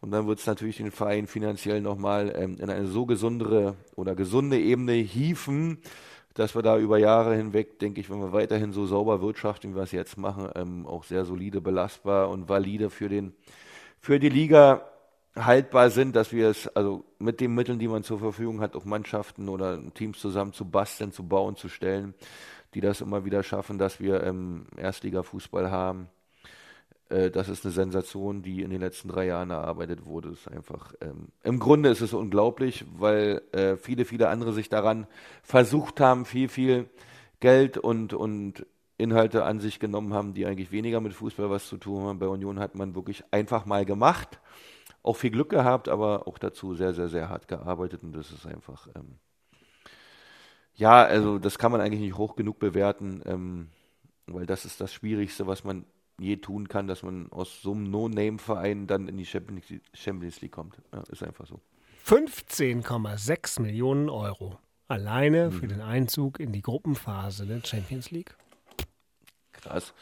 Und dann wird es natürlich den Verein finanziell nochmal ähm, in eine so gesundere oder gesunde Ebene hieven, dass wir da über Jahre hinweg, denke ich, wenn wir weiterhin so sauber wirtschaften, wie wir es jetzt machen, ähm, auch sehr solide, belastbar und valide für, den, für die Liga haltbar sind, dass wir es also mit den Mitteln, die man zur Verfügung hat, auch Mannschaften oder Teams zusammen zu basteln, zu bauen, zu stellen, die das immer wieder schaffen, dass wir ähm, Erstliga-Fußball haben. Äh, das ist eine Sensation, die in den letzten drei Jahren erarbeitet wurde. Ist einfach, ähm, Im Grunde ist es unglaublich, weil äh, viele, viele andere sich daran versucht haben, viel, viel Geld und, und Inhalte an sich genommen haben, die eigentlich weniger mit Fußball was zu tun haben. Bei Union hat man wirklich einfach mal gemacht, auch viel Glück gehabt, aber auch dazu sehr, sehr, sehr hart gearbeitet und das ist einfach, ähm, ja, also das kann man eigentlich nicht hoch genug bewerten, ähm, weil das ist das Schwierigste, was man je tun kann, dass man aus so einem No-Name-Verein dann in die Champions League kommt. Ja, ist einfach so. 15,6 Millionen Euro alleine mhm. für den Einzug in die Gruppenphase der Champions League. Krass.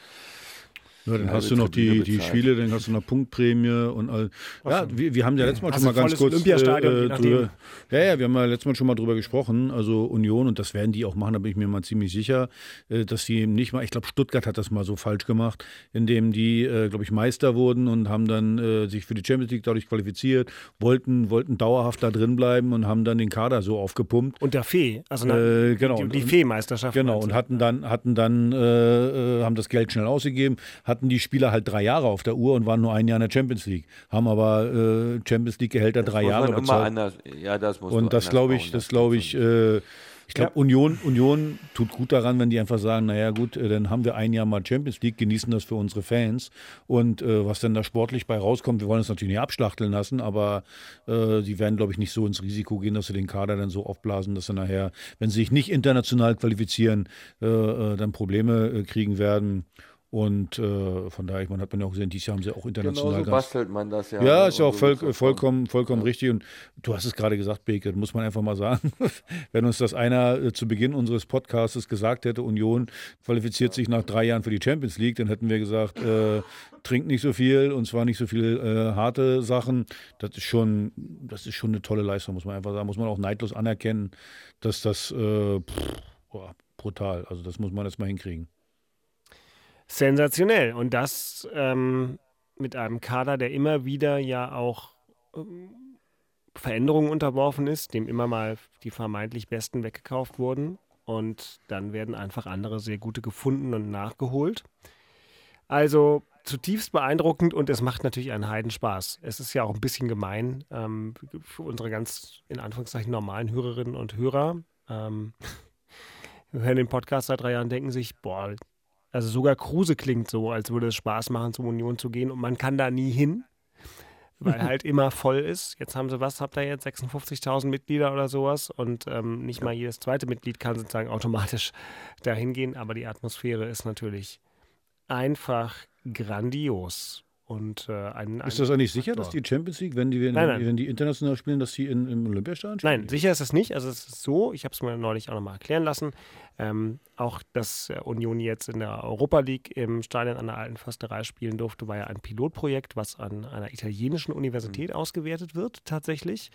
Ja, dann hast du noch die, die Spiele, dann hast du noch Punktprämie und all. Ja, wir, wir haben ja letztes Mal hast schon mal ganz kurz. Olympiastadion, äh, drüber, ja, ja, wir haben ja letztes Mal schon mal drüber gesprochen. Also Union, und das werden die auch machen, da bin ich mir mal ziemlich sicher, äh, dass sie nicht mal, ich glaube, Stuttgart hat das mal so falsch gemacht, indem die, äh, glaube ich, Meister wurden und haben dann äh, sich für die Champions League dadurch qualifiziert, wollten, wollten dauerhaft da drin bleiben und haben dann den Kader so aufgepumpt. Und der Fee, also äh, genau, die, die Fee-Meisterschaft. Genau, und hatten dann, hatten dann, äh, haben das Geld schnell ausgegeben, hatten die Spieler halt drei Jahre auf der Uhr und waren nur ein Jahr in der Champions League. Haben aber äh, Champions League Gehälter drei Jahre bezahlt. Anders, ja, das muss und das glaube ich, das glaube ich, äh, ich glaube, ja. Union, Union tut gut daran, wenn die einfach sagen, naja gut, äh, dann haben wir ein Jahr mal Champions League, genießen das für unsere Fans. Und äh, was dann da sportlich bei rauskommt, wir wollen es natürlich nicht abschlachteln lassen, aber äh, sie werden, glaube ich, nicht so ins Risiko gehen, dass sie den Kader dann so aufblasen, dass sie nachher, wenn sie sich nicht international qualifizieren, äh, äh dann Probleme äh, kriegen werden. Und äh, von daher, ich meine, hat man ja auch gesehen, dieses Jahr haben sie auch international. Genau so bastelt man das ja. Ja, ist ja auch voll, vollkommen, vollkommen ja. richtig. Und du hast es gerade gesagt, Beke, muss man einfach mal sagen. [laughs] Wenn uns das einer äh, zu Beginn unseres Podcasts gesagt hätte, Union qualifiziert ja. sich nach drei Jahren für die Champions League, dann hätten wir gesagt, äh, trinkt nicht so viel und zwar nicht so viel äh, harte Sachen. Das ist schon, das ist schon eine tolle Leistung, muss man einfach sagen. Muss man auch neidlos anerkennen, dass das äh, pff, boah, brutal. Also das muss man jetzt mal hinkriegen sensationell. Und das ähm, mit einem Kader, der immer wieder ja auch ähm, Veränderungen unterworfen ist, dem immer mal die vermeintlich Besten weggekauft wurden. Und dann werden einfach andere sehr gute gefunden und nachgeholt. Also zutiefst beeindruckend und es macht natürlich einen Heidenspaß. Es ist ja auch ein bisschen gemein ähm, für unsere ganz in Anführungszeichen normalen Hörerinnen und Hörer. Ähm, [laughs] wir hören den Podcast seit drei Jahren, denken sich, boah, also sogar Kruse klingt so, als würde es Spaß machen, zum Union zu gehen und man kann da nie hin, weil [laughs] halt immer voll ist. Jetzt haben sie was, habt ihr jetzt 56.000 Mitglieder oder sowas und ähm, nicht mal jedes zweite Mitglied kann sozusagen automatisch dahin gehen, aber die Atmosphäre ist natürlich einfach grandios. Und, äh, ein, ist das eigentlich sicher, dass die Champions League, wenn die, wenn, nein, nein. wenn die international spielen, dass sie in, im Olympiastadion spielen? Nein, sicher ist es nicht. Also es ist so, ich habe es mir neulich auch nochmal erklären lassen, ähm, auch dass äh, Union jetzt in der Europa League im Stadion an der Alten Försterei spielen durfte, war ja ein Pilotprojekt, was an einer italienischen Universität mhm. ausgewertet wird, tatsächlich.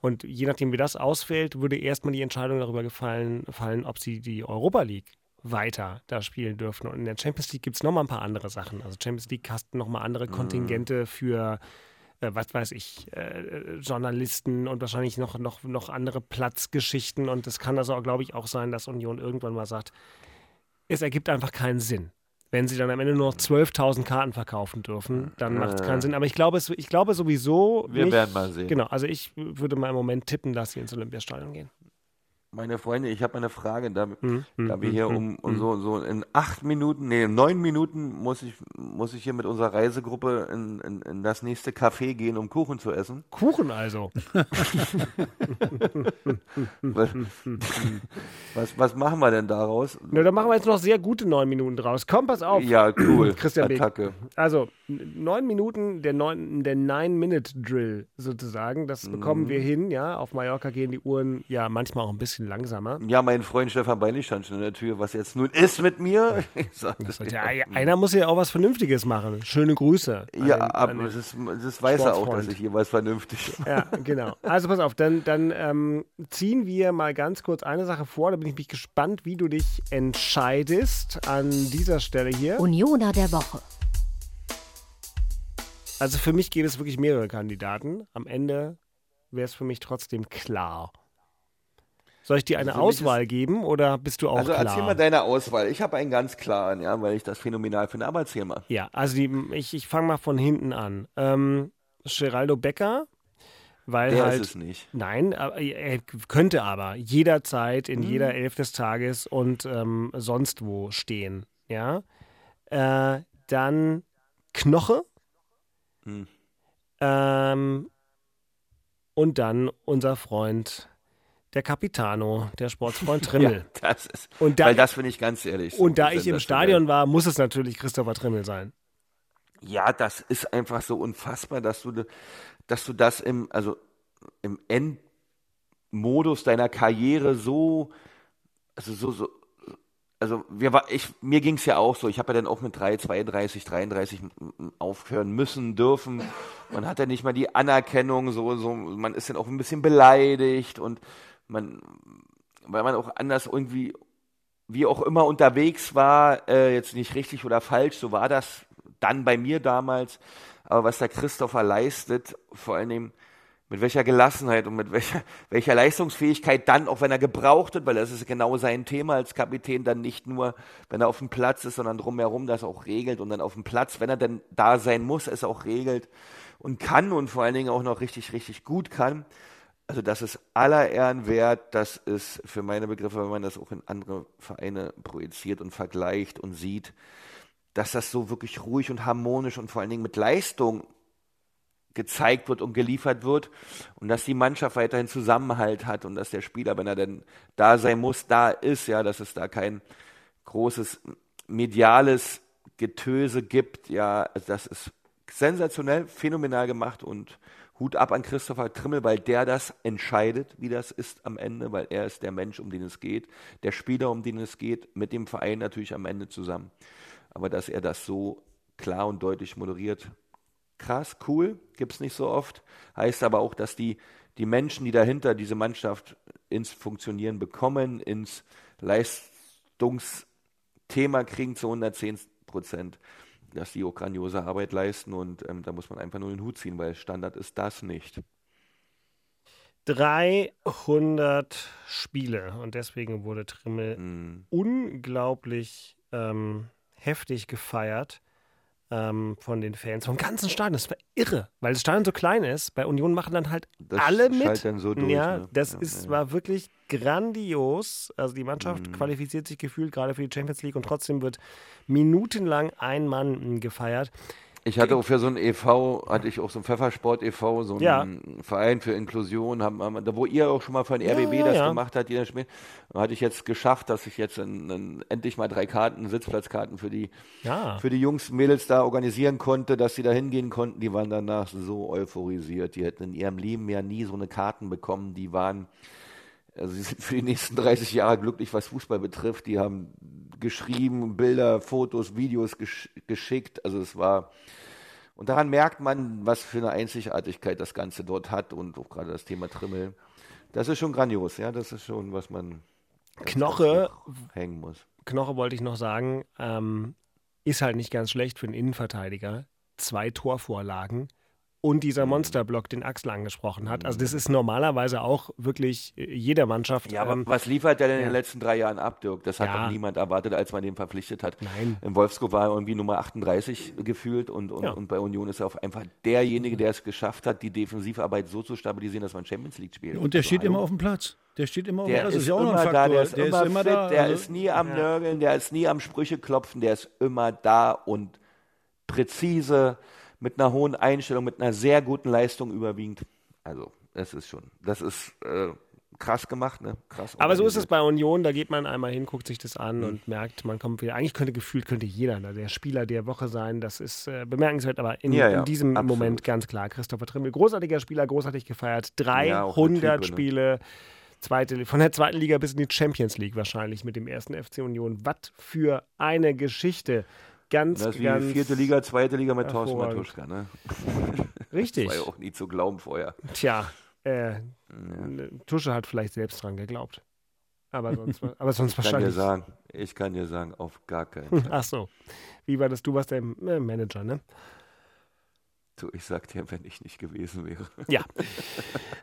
Und je nachdem, wie das ausfällt, würde erstmal die Entscheidung darüber gefallen, fallen, ob sie die Europa League weiter da spielen dürfen. Und in der Champions League gibt es nochmal ein paar andere Sachen. Also Champions League hast nochmal andere mhm. Kontingente für, äh, was weiß ich, äh, Journalisten und wahrscheinlich noch, noch, noch andere Platzgeschichten. Und es kann also, glaube ich, auch sein, dass Union irgendwann mal sagt, es ergibt einfach keinen Sinn. Wenn sie dann am Ende nur noch 12.000 Karten verkaufen dürfen, dann macht es keinen Sinn. Aber ich glaube, es, ich glaube sowieso. Wir nicht, werden mal sehen. Genau, also ich würde mal im Moment tippen, dass sie ins Olympiastadion gehen. Meine Freunde, ich habe eine Frage, da, hm, da wir hm, hier hm, um, um so, so in acht Minuten, nee, in neun Minuten muss ich, muss ich hier mit unserer Reisegruppe in, in, in das nächste Café gehen, um Kuchen zu essen. Kuchen also? [laughs] [laughs] was, was, machen wir denn daraus? Na, da machen wir jetzt noch sehr gute neun Minuten draus. Komm, pass auf. Ja, cool. [clears throat] Christian Attacke. Also, neun Minuten, der, neun, der Nine-Minute-Drill sozusagen, das bekommen mhm. wir hin, ja. Auf Mallorca gehen die Uhren ja manchmal auch ein bisschen bisschen langsamer. Ja, mein Freund Stefan Beilich stand schon in der Tür, was jetzt nun ist mit mir. Ja, [laughs] einer muss ja auch was Vernünftiges machen. Schöne Grüße. ja, den- an aber das, ist, das weiß er auch, dass ich jeweils vernünftig Ja, [laughs] genau. Also pass auf, dann, dann ähm, ziehen wir mal ganz kurz eine Sache vor. Da bin ich mich gespannt, wie du dich entscheidest an dieser Stelle hier. Unioner der Woche. Also für mich gäbe es wirklich mehrere Kandidaten. Am Ende wäre es für mich trotzdem klar. Soll ich dir eine Also Auswahl geben oder bist du auch Also klar? erzähl mal deine Auswahl. Ich habe einen ganz klaren, ja, weil ich das phänomenal finde. Aber erzähl mal. Ja, also die, ich, ich fange mal von hinten an. Ähm, Geraldo Becker, weil Der halt. ist es nicht. Nein, aber er könnte aber jederzeit in Mhm. jeder Elf des Tages und ähm, sonst wo stehen. Ja. Äh, dann Knoche. Hm. Ähm, und dann unser Freund, der Capitano, der Sportsfreund [laughs] Trimmel. Ja, das ist, Und da- weil das finde ich ganz ehrlich. so und da ich im. Stadion war, muss es natürlich Christopher Trimmel sein. Ja, das ist einfach so unfassbar, dass du, dass du das im, also im Endmodus deiner Karriere so, also so, so, also wir war, ich, mir ging es ja auch so, ich habe ja dann auch mit 3, 32, 33 m- m- aufhören müssen, dürfen. Man hat ja nicht mal die Anerkennung, so, so, man ist dann auch ein bisschen beleidigt und man, weil man auch anders irgendwie wie auch immer unterwegs war, äh, jetzt nicht richtig oder falsch, so war das dann bei mir damals. Aber was der Christopher leistet, vor allen Dingen mit welcher Gelassenheit und mit welcher, [laughs] welcher Leistungsfähigkeit dann, auch wenn er gebraucht wird, weil das ist genau sein Thema als Kapitän, dann nicht nur, wenn er auf dem Platz ist, sondern drumherum das auch regelt und dann auf dem Platz, wenn er denn da sein muss, es auch regelt und kann und vor allen Dingen auch noch richtig, richtig gut kann. Also das ist aller Ehren wert. Das ist für meine Begriffe, wenn man das auch in andere Vereine projiziert und vergleicht und sieht, dass das so wirklich ruhig und harmonisch und vor allen Dingen mit Leistung gezeigt wird und geliefert wird und dass die Mannschaft weiterhin Zusammenhalt hat und dass der Spieler, wenn er denn da sein muss, da ist, ja, dass es da kein großes mediales Getöse gibt, ja, das ist sensationell, phänomenal gemacht und Hut ab an Christopher Trimmel, weil der das entscheidet, wie das ist am Ende, weil er ist der Mensch, um den es geht, der Spieler, um den es geht, mit dem Verein natürlich am Ende zusammen. Aber dass er das so klar und deutlich moderiert, krass, cool, gibt es nicht so oft. Heißt aber auch, dass die, die Menschen, die dahinter diese Mannschaft ins Funktionieren bekommen, ins Leistungsthema kriegen zu 110 Prozent, dass die auch grandiose Arbeit leisten und ähm, da muss man einfach nur den Hut ziehen, weil Standard ist das nicht. 300 Spiele und deswegen wurde Trimmel Mhm. unglaublich ähm, heftig gefeiert ähm, von den Fans vom ganzen Stadion. Das war irre, weil das Stadion so klein ist. Bei Union machen dann halt Das alle mit. dann so durch, ja, ne? das Ja, ist, ja. Mhm. war wirklich grandios. Also die Mannschaft qualifiziert sich gefühlt gerade für die Champions League und trotzdem wird minutenlang ein Mann mh, gefeiert. Ich hatte auch für so ein e.V., hatte ich auch so ein Pfeffersport e.V., so einen Ja. Verein für Inklusion, haben, haben, da wo ihr auch schon mal von RBB ja, das ja. gemacht hat, jeder da hatte ich jetzt geschafft, dass ich jetzt in, in, endlich mal drei Karten, Sitzplatzkarten für die, für die Jungs, Mädels da organisieren konnte, dass sie da hingehen konnten. Die waren danach so euphorisiert. Die hätten in ihrem Leben ja nie so eine Karten bekommen. Die waren, also sie sind für die nächsten 30 Jahre glücklich, was Fußball betrifft. Die haben geschrieben, Bilder, Fotos, Videos gesch geschickt. Also es war, und daran merkt man, was für eine Einzigartigkeit das Ganze dort hat und auch gerade das Thema Trimmel. Das ist schon grandios, ja, das ist schon, was man Knoche- hängen muss. Knoche wollte ich noch sagen, ähm, ist halt nicht ganz schlecht für einen Innenverteidiger. Zwei Torvorlagen und dieser. Monsterblock, den Axel angesprochen hat. Also das ist normalerweise auch wirklich äh, jeder Mannschaft. Ja, aber ähm, was liefert der denn in ja. den letzten drei Jahren ab, Dirk? Das hat Ja. doch niemand erwartet, als man den verpflichtet hat. Nein. In Wolfsburg war er irgendwie Nummer 38 gefühlt und, und, Ja. und bei Union ist er auf einfach derjenige, der es geschafft hat, die Defensivarbeit so zu stabilisieren, dass man Champions League spielt. Und der Also, steht immer auf dem Platz. Der steht immer auf dem Der Platz. ist, Das ist ja auch noch immer ein da, Faktor. der ist immer, fit, da. der also- ist nie am Nörgeln, der ist nie am Sprüche klopfen, der ist immer da und präzise, mit einer hohen Einstellung, mit einer sehr guten Leistung überwiegend. Also, das ist schon, das ist äh, krass gemacht, ne? Krass. Aber so ist es bei Union, da geht man einmal hin, guckt sich das an Mhm. und merkt, man kommt wieder. Eigentlich könnte gefühlt könnte jeder da der Spieler der Woche sein. Das ist äh, bemerkenswert, aber in, Ja, ja, in diesem absolut. Moment ganz klar. Christopher Trimmel, großartiger Spieler, großartig gefeiert. Ja, auch eine 300 Type, ne? Spiele, zweite, von der zweiten Liga bis in die Champions League wahrscheinlich mit dem ersten FC Union. Was für eine Geschichte. Ganz, Das ist wie ganz. die vierte Liga, zweite Liga mit Thorsten. Matuschka, ne? [laughs] Richtig. War ja auch nie zu glauben vorher. Tja, äh, Tusche hat vielleicht selbst dran geglaubt. Aber sonst, aber sonst Ich kann dir wahrscheinlich. sagen, ich kann dir sagen, auf gar keinen [laughs] Fall. Ach so. Wie war das? Du warst der äh, Manager, ne? Du, ich sag dir, wenn ich nicht gewesen wäre. Ja. [laughs]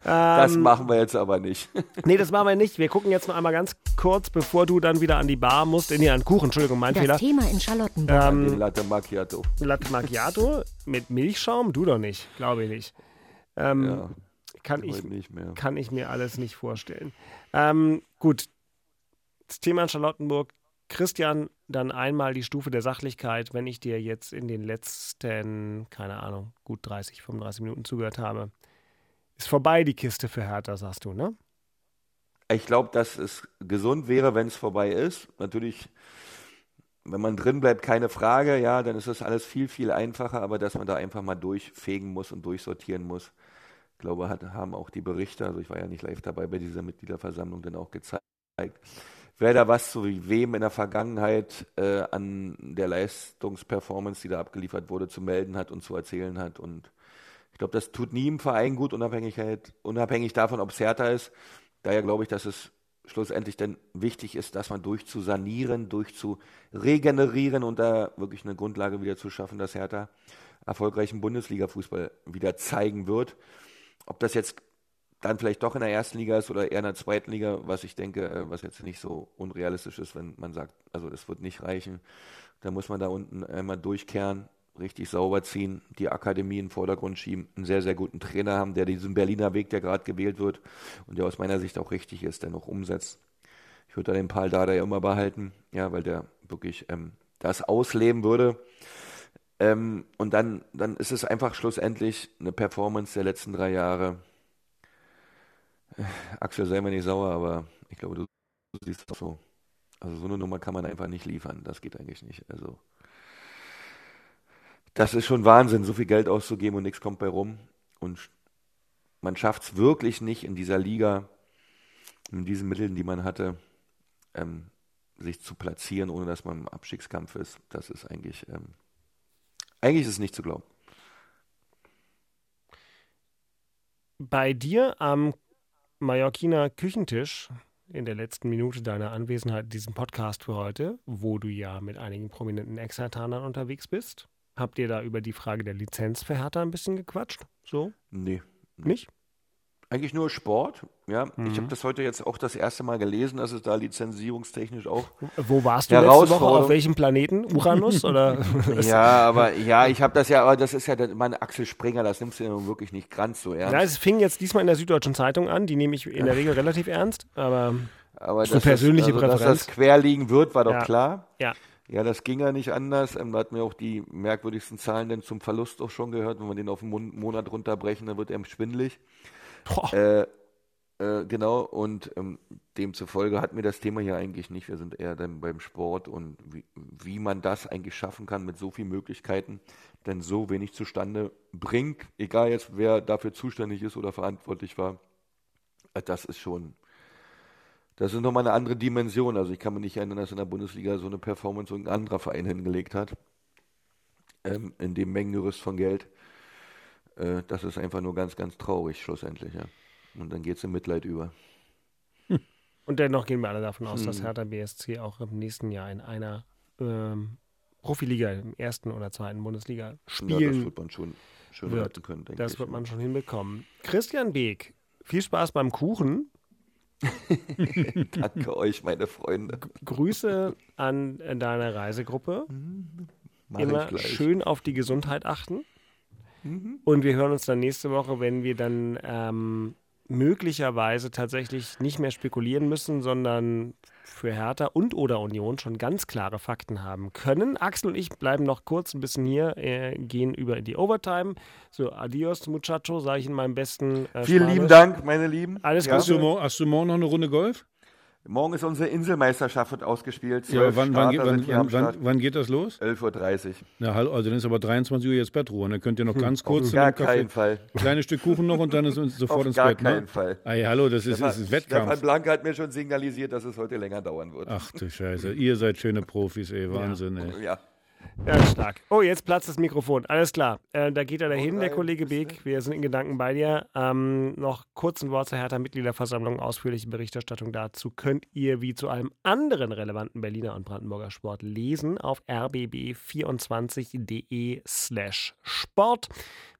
Das Ähm, machen wir jetzt aber nicht. [laughs] Nee, das machen wir nicht. Wir gucken jetzt noch einmal ganz kurz, bevor du dann wieder an die Bar musst. Nee, an Kuchen, Entschuldigung, mein Das Fehler. Thema in Charlottenburg. Ähm, Latte Macchiato. Latte Macchiato mit Milchschaum? Du doch nicht, glaube ich nicht. Ähm, Ja, kann, ich, heute nicht mehr. kann ich mir alles nicht vorstellen. Ähm, gut, das Thema in Charlottenburg. Christian, dann einmal die Stufe der Sachlichkeit, wenn ich dir jetzt in den letzten, keine Ahnung, gut 30, 35 Minuten zugehört habe. Ist vorbei die Kiste für Hertha, sagst du, ne? Ich glaube, dass es gesund wäre, wenn es vorbei ist. Natürlich, wenn man drin bleibt, keine Frage, ja, dann ist das alles viel, viel einfacher, aber dass man da einfach mal durchfegen muss und durchsortieren muss. Glaube, hat, haben auch die Berichte, also ich war ja nicht live dabei bei dieser Mitgliederversammlung, dann auch gezeigt, wer da was zu wem in der Vergangenheit äh, an der Leistungsperformance, die da abgeliefert wurde, zu melden hat und zu erzählen hat. Und ich glaube, das tut nie im Verein gut, Unabhängigkeit, unabhängig davon, ob es härter ist. Daher glaube ich, dass es schlussendlich dann wichtig ist, dass man durch zu durch zu regenerieren und da wirklich eine Grundlage wieder zu schaffen, dass Hertha erfolgreichen Bundesliga-Fußball wieder zeigen wird. Ob das jetzt dann vielleicht doch in der ersten Liga ist oder eher in der zweiten Liga, was ich denke, äh, was jetzt nicht so unrealistisch ist, wenn man sagt, also das wird nicht reichen. Da muss man da unten einmal durchkehren, richtig sauber ziehen, die Akademie in den Vordergrund schieben, einen sehr, sehr guten Trainer haben, der diesen Berliner Weg, der gerade gewählt wird und der aus meiner Sicht auch richtig ist, der noch umsetzt. Ich würde da den Paul Dada ja immer behalten, ja, weil der wirklich ähm, das ausleben würde. Ähm, und dann, dann ist es einfach schlussendlich eine Performance der letzten drei Jahre. Axel, sei mir nicht sauer, aber ich glaube, du siehst auch so. Also so eine Nummer kann man einfach nicht liefern. Das geht eigentlich nicht. Also das ist schon Wahnsinn, so viel Geld auszugeben und nichts kommt bei rum. Und man schafft es wirklich nicht in dieser Liga, mit diesen Mitteln, die man hatte, ähm, sich zu platzieren, ohne dass man im Abstiegskampf ist. Das ist eigentlich, ähm, eigentlich ist es nicht zu glauben. Bei dir am Mallorquiner Küchentisch in der letzten Minute deiner Anwesenheit in diesem Podcast für heute, wo du ja mit einigen prominenten Ex-Hertanern unterwegs bist, habt ihr da über die Frage der Lizenz für Hertha ein bisschen gequatscht? So? Nee. Nicht? Eigentlich nur Sport, ja. Ich Mhm. habe das heute jetzt auch das erste Mal gelesen, dass es da lizenzierungstechnisch auch. Wo warst du letzte Woche? Auf welchem Planeten? Uranus? Oder? [laughs] ja, aber ja, ich habe das ja, aber das ist ja mein Axel Springer, das nimmst du ja nun wirklich nicht ganz so ernst. Ja, es fing jetzt diesmal in der Süddeutschen Zeitung an. Die nehme ich in der Regel [laughs] relativ ernst. Aber aber ist eine persönliche also, dass Präferenz. das quer liegen wird, war doch Ja. klar. ja, Ja, das ging ja nicht anders. Ähm, da hatten wir auch die merkwürdigsten Zahlen denn zum Verlust auch schon gehört. Wenn wir den auf einen Mon Monat runterbrechen, dann wird er schwindelig. Äh, äh, genau, und ähm, demzufolge hatten wir das Thema hier eigentlich nicht. Wir sind eher dann beim Sport und wie, wie man das eigentlich schaffen kann mit so vielen Möglichkeiten, denn so wenig zustande bringt, egal jetzt wer dafür zuständig ist oder verantwortlich war, äh, das ist schon, das ist nochmal eine andere Dimension. Also ich kann mich nicht erinnern, dass in der Bundesliga so eine Performance irgendein anderer Verein hingelegt hat, ähm, in dem Mengengerüst von Geld. Äh, das ist einfach nur ganz, ganz traurig schlussendlich, ja. Und dann geht es in Mitleid über. Und dennoch gehen wir alle davon aus, Hm. dass Hertha BSC auch im nächsten Jahr in einer ähm, Profiliga, im ersten oder zweiten Bundesliga Ja, das spielen wird man schon schön wird. können, denke Das ich. wird man schon hinbekommen. Christian Beek, viel Spaß beim Kuchen. [laughs] Danke euch, meine Freunde. Grüße an äh, deine Reisegruppe. Mach Immer schön auf die Gesundheit achten. Und wir hören uns dann nächste Woche, wenn wir dann ähm, möglicherweise tatsächlich nicht mehr spekulieren müssen, sondern für Hertha und oder Union schon ganz klare Fakten haben können. Axel und ich bleiben noch kurz ein bisschen hier, äh, gehen über in die Overtime. So, adios, muchacho, sage ich in meinem besten äh, Vielen Spanisch. lieben Dank, meine Lieben. Alles ja. Hast du, morgen, hast du morgen noch eine Runde Golf? Morgen ist unsere Inselmeisterschaft wird ausgespielt. Ja, wann, wann, Starter wann, wann, geht das los? 11.30 Uhr. Na, hallo, also dann ist aber 23 Uhr jetzt Bettruhe. Dann könnt ihr noch ganz kurz Auf gar keinen Fall. Ein kleines Stück Kuchen noch und dann ist uns sofort Auf ins gar Bett. keinen Ne? Fall. Ey, hallo, das ist, das ist Stefan Wettkampf. Blanke hat mir schon signalisiert, dass es heute länger dauern wird. Ach du Scheiße, ihr seid schöne Profis, ey, Wahnsinn, ey. Ja. Ja, stark. Oh, jetzt platzt das Mikrofon. Alles klar. Äh, da geht er dahin, der Kollege Beek. Wir sind in Gedanken bei dir. Ähm, noch kurz ein Wort zur Hertha-Mitgliederversammlung. Ausführliche Berichterstattung dazu könnt ihr wie zu allem anderen relevanten Berliner und Brandenburger Sport lesen auf rbb24.de slash Sport.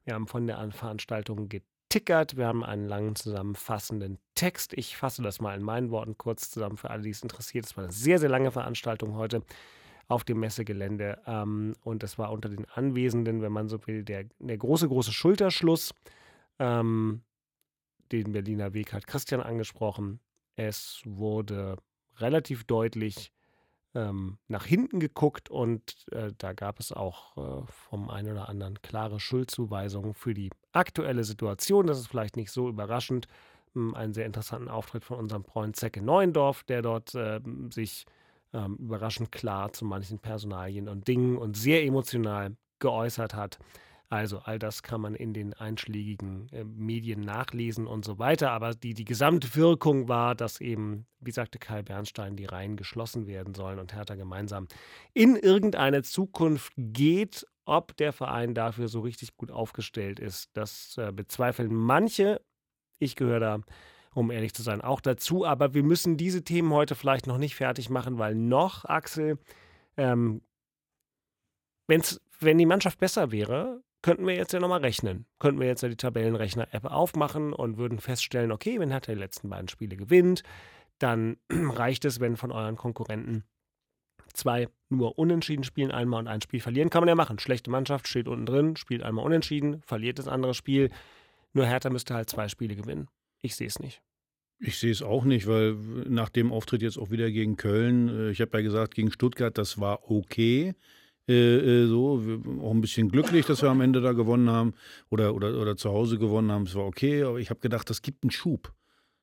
Wir haben von der Veranstaltung getickert. Wir haben einen langen zusammenfassenden Text. Ich fasse das mal in meinen Worten kurz zusammen für alle, die es interessiert. Es war eine sehr, sehr lange Veranstaltung heute auf dem Messegelände. Ähm, und es war unter den Anwesenden, wenn man so will, der, der große, große Schulterschluss. Ähm, den Berliner Weg hat Christian angesprochen. Es wurde relativ deutlich ähm, nach hinten geguckt und äh, da gab es auch äh, vom einen oder anderen klare Schuldzuweisungen für die aktuelle Situation. Das ist vielleicht nicht so überraschend. Ähm, einen sehr interessanten Auftritt von unserem Freund Zecke Neuendorf, der dort ähm, sich ähm, überraschend klar zu manchen Personalien und Dingen und sehr emotional geäußert hat. Also all das kann man in den einschlägigen äh, Medien nachlesen und so weiter. Aber die, die Gesamtwirkung war, dass eben, wie sagte Kai Bernstein, die Reihen geschlossen werden sollen und Hertha gemeinsam in irgendeine Zukunft geht. Ob der Verein dafür so richtig gut aufgestellt ist, das äh, bezweifeln manche. Ich gehöre da um ehrlich zu sein, auch dazu. Aber wir müssen diese Themen heute vielleicht noch nicht fertig machen, weil noch, Axel, ähm, wenn's, wenn die Mannschaft besser wäre, könnten wir jetzt ja nochmal rechnen. Könnten wir jetzt ja die Tabellenrechner-App aufmachen und würden feststellen, okay, wenn Hertha die letzten beiden Spiele gewinnt, dann [clears throat] reicht es, wenn von euren Konkurrenten zwei nur unentschieden spielen, einmal und ein Spiel verlieren. Kann man ja machen. Schlechte Mannschaft steht unten drin, spielt einmal unentschieden, verliert das andere Spiel. Nur Hertha müsste halt zwei Spiele gewinnen. Ich sehe es nicht. Ich sehe es auch nicht, weil nach dem Auftritt jetzt auch wieder gegen Köln, äh, ich habe ja gesagt, gegen Stuttgart, das war okay. Äh, äh, so, auch ein bisschen glücklich, dass wir am Ende da gewonnen haben oder, oder, oder zu Hause gewonnen haben. Es war okay, aber ich habe gedacht, das gibt einen Schub.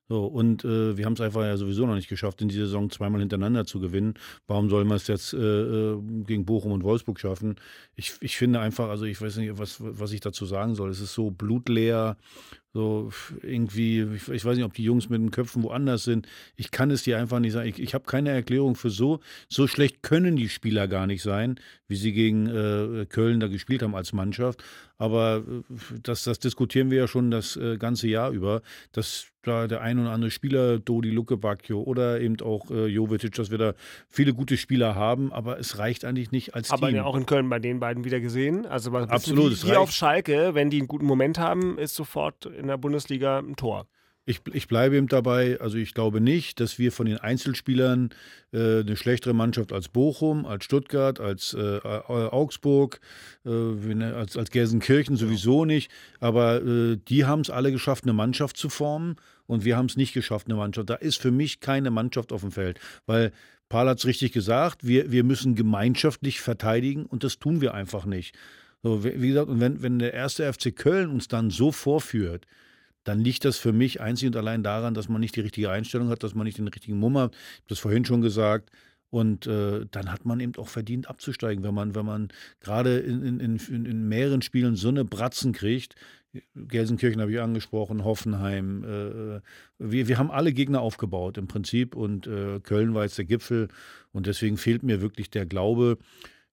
So, und äh, wir haben es einfach ja sowieso noch nicht geschafft, in dieser Saison zweimal hintereinander zu gewinnen. Warum sollen wir es jetzt äh, äh, gegen Bochum und Wolfsburg schaffen? Ich, ich finde einfach, also ich weiß nicht, was, was ich dazu sagen soll. Es ist so blutleer, so irgendwie, ich, ich weiß nicht, ob die Jungs mit den Köpfen woanders sind. Ich kann es dir einfach nicht sagen. Ich, ich habe keine Erklärung für so. So schlecht können die Spieler gar nicht sein, wie sie gegen äh, Köln da gespielt haben als Mannschaft. Aber äh, das, das diskutieren wir ja schon das äh, ganze Jahr über, dass da der ein oder andere Spieler, Dodi Luke Bacchio oder eben auch äh, Jovetic, dass wir da viele gute Spieler haben, aber es reicht eigentlich nicht als Aber Team. ja auch in Köln bei den beiden wieder gesehen. Also Absolut, wie, wie auf Schalke, wenn die einen guten Moment haben, ist sofort in der Bundesliga ein Tor. Ich, ich bleibe eben dabei, also ich glaube nicht, dass wir von den Einzelspielern äh, eine schlechtere Mannschaft als Bochum, als Stuttgart, als äh, Augsburg, äh, als, als Gelsenkirchen sowieso nicht. Aber äh, die haben es alle geschafft, eine Mannschaft zu formen und wir haben es nicht geschafft, eine Mannschaft. Da ist für mich keine Mannschaft auf dem Feld, weil Paul hat es richtig gesagt, wir, wir müssen gemeinschaftlich verteidigen und das tun wir einfach nicht. So, wie gesagt, und wenn, wenn der erste FC Köln uns dann so vorführt, dann liegt das für mich einzig und allein daran, dass man nicht die richtige Einstellung hat, dass man nicht den richtigen Mumm hat. Ich habe das vorhin schon gesagt. Und äh, dann hat man eben auch verdient abzusteigen, wenn man, wenn man gerade in, in, in, in mehreren Spielen so eine Bratzen kriegt. Gelsenkirchen habe ich angesprochen, Hoffenheim. Äh, wir, wir haben alle Gegner aufgebaut im Prinzip und äh, Köln war jetzt der Gipfel und deswegen fehlt mir wirklich der Glaube.